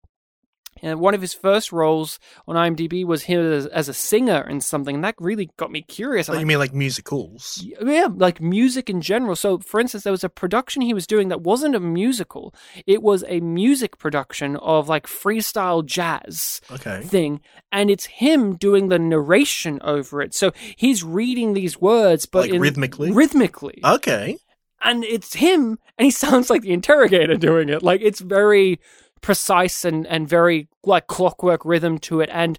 And one of his first roles on IMDb was him as, as a singer in something, and that really got me curious. Oh, you mean like musicals? yeah, like music in general. So, for instance, there was a production he was doing that wasn't a musical. It was a music production of like freestyle jazz Okay. thing, and it's him doing the narration over it. So he's reading these words, but Like in, rhythmically? rhythmically, Okay. and it's him, and he *laughs* sounds like the interrogator doing it. Like it's very precise and and very like clockwork rhythm to it, and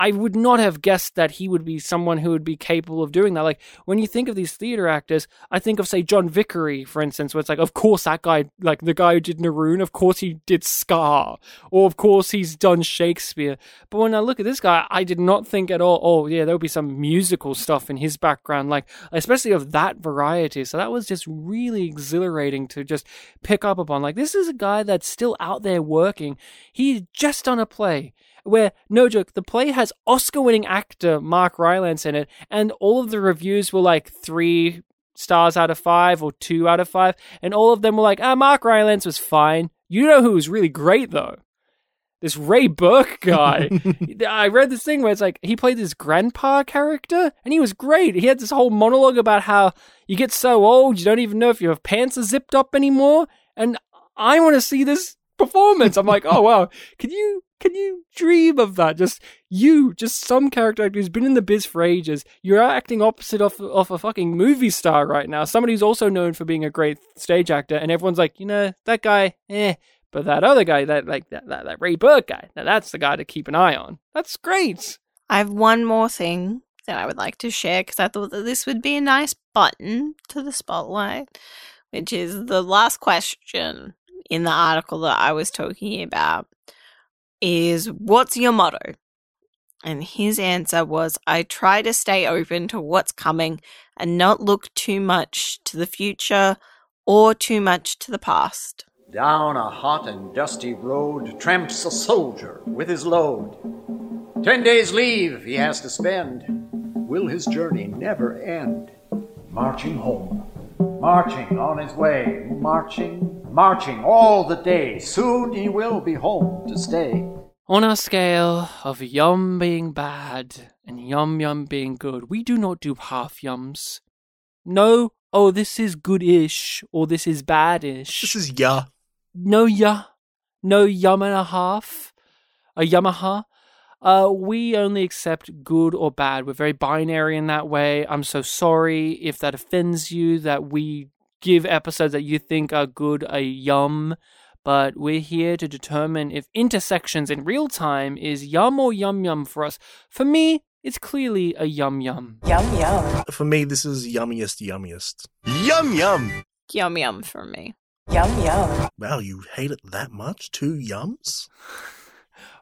I would not have guessed that he would be someone who would be capable of doing that. Like when you think of these theater actors, I think of say John Vickery, for instance, where it's like, of course that guy, like the guy who did Neroon, of course he did Scar, or of course he's done Shakespeare. But when I look at this guy, I did not think at all, oh yeah, there'll be some musical stuff in his background, like especially of that variety. So that was just really exhilarating to just pick up upon. Like this is a guy that's still out there working. He's just done a play where no joke, the play has Oscar-winning actor Mark Rylance in it, and all of the reviews were like three stars out of five or two out of five, and all of them were like, "Ah, Mark Rylance was fine." You know who was really great though? This Raye Birk guy. *laughs* I read this thing where it's like he played this grandpa character, and he was great. He had this whole monologue about how you get so old you don't even know if your pants are zipped up anymore, and I want to see this performance. I'm like, oh wow, can you can you dream of that? Just you, just some character actor who's been in the biz for ages. You're acting opposite of of a fucking movie star right now. Somebody who's also known for being a great stage actor, and everyone's like, you know, that guy, eh. But that other guy, that like that that, that Raye Birk guy, now that's the guy to keep an eye on. That's great. I have one more thing that I would like to share because I thought that this would be a nice button to the spotlight, which is the last question in the article that I was talking about is what's your motto? And his answer was I try to stay open to what's coming and not look too much to the future or too much to the past. Down a hot and dusty road tramps a soldier with his load. Ten days' leave he has to spend. Will his journey never end? Marching home, marching on his way, marching, marching all the day. Soon he will be home to stay. On our scale of yum being bad and yum yum being good, we do not do half yums. No, oh, this is good-ish or this is bad-ish. This is yeah. no ya, no yum and a half, a Yamaha. Uh, we only accept good or bad. We're very binary in that way. I'm so sorry if that offends you that we give episodes that you think are good a yum, but we're here to determine if intersections in real time is yum or yum yum for us. For me, it's clearly a yum yum. Yum yum. For me, this is yummiest, yummiest. Yum yum. Yum yum for me. Yum yum. Wow, you hate it that much? Two yums? *laughs*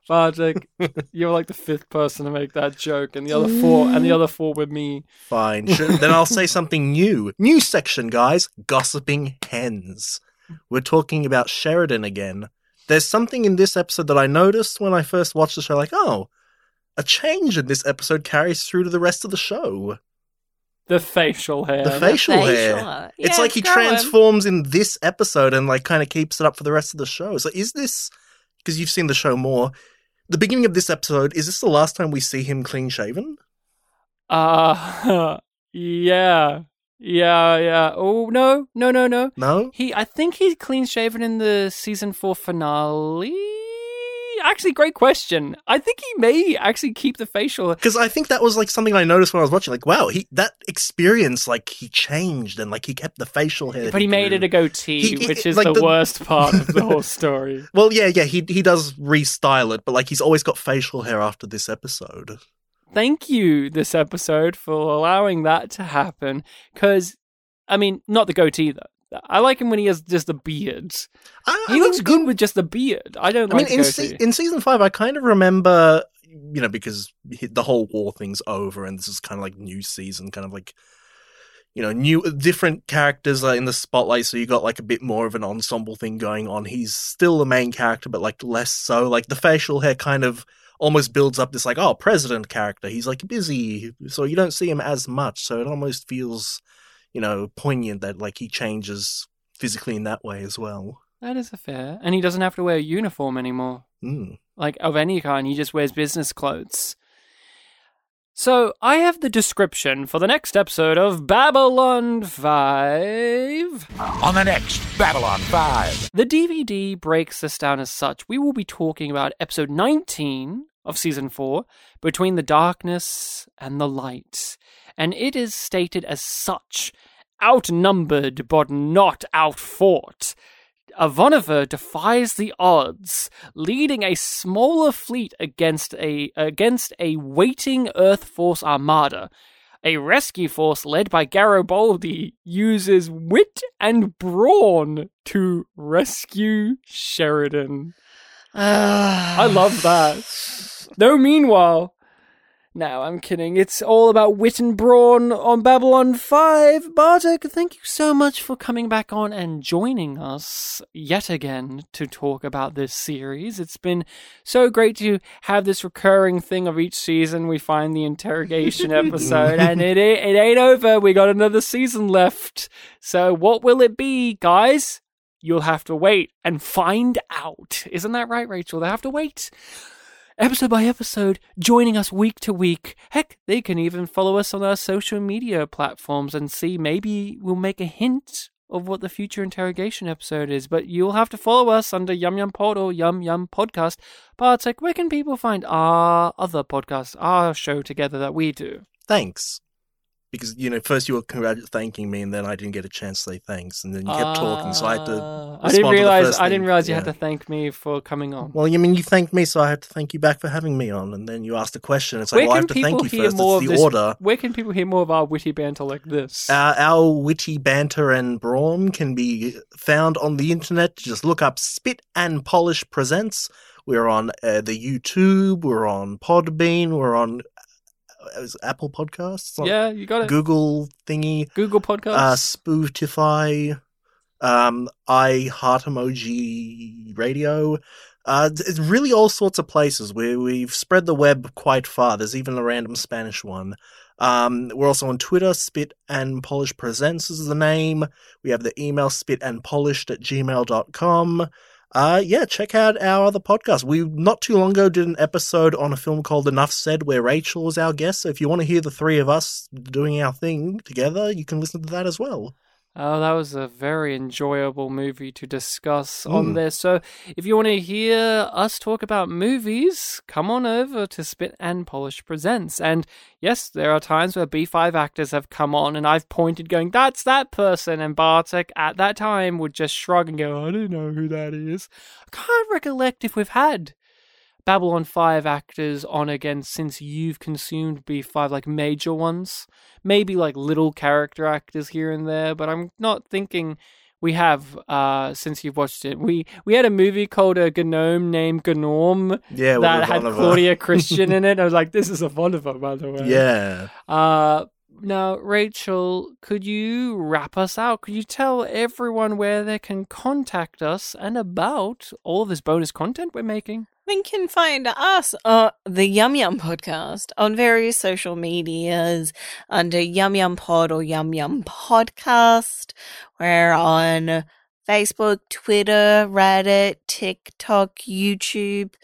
Bartek, you're like the fifth person to make that joke, and the other four, and the other four were me. Fine. Sh- then I'll say something new. New section, guys. Gossiping hens. We're talking about Sheridan again. There's something in this episode that I noticed when I first watched the show, like, oh, a change in this episode carries through to the rest of the show. The facial hair. The facial, hair. hair. it's Yeah, like he it's growing. transforms in this episode and like kind of keeps it up for the rest of the show. So is this because you've seen the show more? The beginning of this episode is this the last time we see him clean shaven? Uh, *laughs* yeah, yeah, yeah. Oh no, no, no, no. No. He, I think he's clean shaven in the season four finale. Actually, great question. I think he may actually keep the facial. Because I think that was like something I noticed when I was watching. Like, wow, he that experience, like he changed and like he kept the facial hair. But he made it a goatee, He- he- which is like the, the- worst part of the whole *laughs* story. Well, yeah, yeah, he he does restyle it, but like he's always got facial hair after this episode. Thank you, this episode, for allowing that to happen. Because, I mean, not the goatee though. I like him when he has just a beard. I, I He looks mean, good with just a beard. I don't I mean, in se- in season five, I kind of remember, you know, because he- the whole war thing's over, and this is kind of like new season, kind of like, you know, new different characters are in the spotlight, so you got like a bit more of an ensemble thing going on. He's still the main character, but like less so. Like the facial hair kind of almost builds up this like, oh, president character. He's like busy, so you don't see him as much. So it almost feels, you know, poignant that like he changes physically in that way as well. That is a fair. And he doesn't have to wear a uniform anymore. Mm. like of any kind. He just wears business clothes. So I have the description for the next episode of Babylon 5. On the next Babylon 5. The DVD breaks this down as such. We will be talking about episode 19 of season 4, Between the Darkness and the Light. And it is stated as such outnumbered but not outfought. Ivanova defies the odds, leading a smaller fleet against a against a waiting Earth Force armada. A rescue force led by Garibaldi uses wit and brawn to rescue Sheridan. *sighs* I love that. No, meanwhile. No, I'm kidding. It's all about wit and brawn on Babylon 5. Bartek, thank you so much for coming back on and joining us yet again to talk about this series. It's been so great to have this recurring thing of each season. We find the interrogation *laughs* episode, and it, it ain't over. We got another season left. So, what will it be, guys? You'll have to wait and find out. Isn't that right, Rachel? They have to wait episode by episode, joining us week to week. Heck, they can even follow us on our social media platforms and see maybe we'll make a hint of what the future interrogation episode is. But you'll have to follow us under Yum Yum Pod or Yum Yum Podcast. Bartek, where can people find our other podcast, our show together that we do? Thanks. Because, you know, first you were congrat- thanking me and then I didn't get a chance to say thanks. And then you kept talking, so I had to. Ah, I didn't realize. I didn't realize you Yeah. had to thank me for coming on. Well, you mean you thanked me, so I had to thank you back for having me on. And then you asked a question. It's like, where well, I have to thank people you hear first. more It's of the this? order. Where can people hear more of our witty banter like this? Uh, our witty banter and brawn can be found on the internet. Just look up Spit and Polish Presents. We're on uh, the YouTube. We're on Podbean. We're on uh, Apple Podcasts. Yeah, you got it. Google thingy. Google Podcasts. Uh, Spotify. Um, I Heart Emoji Radio. Uh, it's really all sorts of places where we've spread the web quite far. There's even a random Spanish one. Um, we're also on Twitter. Spit and Polish Presents is the name. We have the email spit spitandpolished at gmail.com. Uh, yeah, check out our other podcast. We not too long ago did an episode on a film called Enough Said where Rachel was our guest. So if you want to hear the three of us doing our thing together, you can listen to that as well. Oh, that was a very enjoyable movie to discuss on Mm. there. So, if you want to hear us talk about movies, come on over to Spit and Polish Presents. And yes, there are times where B5 actors have come on and I've pointed, going, That's that person. And Bartek at that time would just shrug and go, I don't know who that is. I can't recollect if we've had Babylon 5 actors on again since you've consumed B5, like major ones. Maybe like little character actors here and there, but I'm not thinking we have uh since you've watched it. We we had a movie called a Gnome named Gnorm Yeah, that had Ivanova. Claudia Christian in *laughs* it. I was like, this is a Ivanova, by the way. Yeah. Uh now, Rachel, could you wrap us out? Could you tell everyone where they can contact us and about all this bonus content we're making? They can find us, uh, the Yum Yum Podcast, on various social medias under Yum Yum Pod or Yum Yum Podcast. We're on Facebook, Twitter, Reddit, TikTok, YouTube.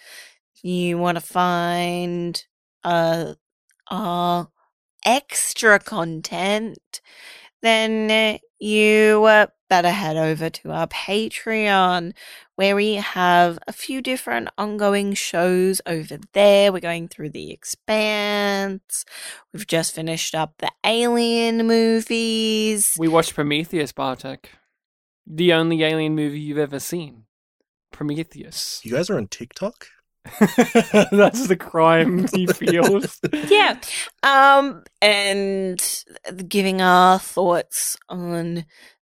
You want to find uh, uh, extra content, then you uh, better head over to our Patreon where we have a few different ongoing shows over there. We're going through The Expanse. We've just finished up the Alien movies. We watched Prometheus, Bartek. The only alien movie you've ever seen. Prometheus. You guys are on TikTok? *laughs* That's the crime *laughs* he feels. Yeah. Um and giving our thoughts on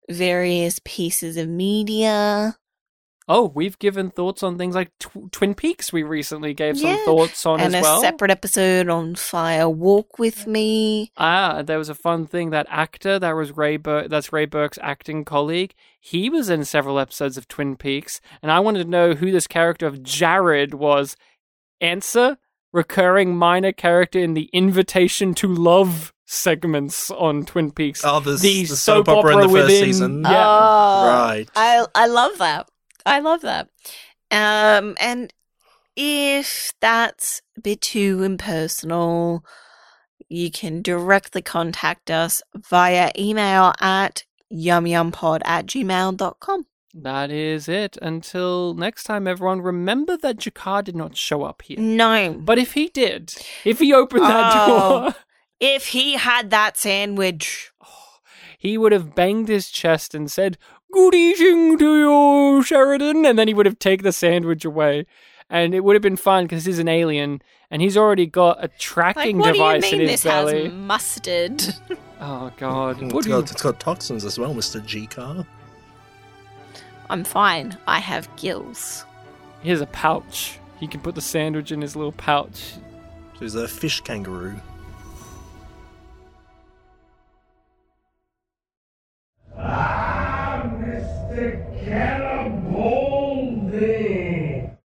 various pieces of media. Oh, we've given thoughts on things like tw- Twin Peaks. We recently gave some Yeah. thoughts on and as a separate episode on Fire Walk with Me. Ah, there was a fun thing. That actor that was Ray Bur- that's Raye Birk's acting colleague. He was in several episodes of Twin Peaks, and I wanted to know who this character of Jared was. Answer: recurring minor character in the Invitation to Love segments on Twin Peaks. Oh, the, the, the soap, opera in the first within- season. Yeah. Oh, Right. I I love that. I love that. Um, and if that's a bit too impersonal, you can directly contact us via email at yumyumpod at gmail.com. That is it. Until next time, everyone, remember that G'Kar did not show up here. No. But if he did, if he opened that Oh. door, If he had that sandwich. *sighs* he would have banged his chest and said, good evening to you, Sheridan. And then he would have taken the sandwich away. And it would have been fun because he's an alien and he's already got a tracking like, what device do you mean in his this belly. Has mustard. *laughs* oh, God. It's got, you... it's got toxins as well, Mr. G'Kar. I'm fine. I have gills. Here's a pouch. He can put the sandwich in his little pouch. So he's a fish kangaroo. Ah a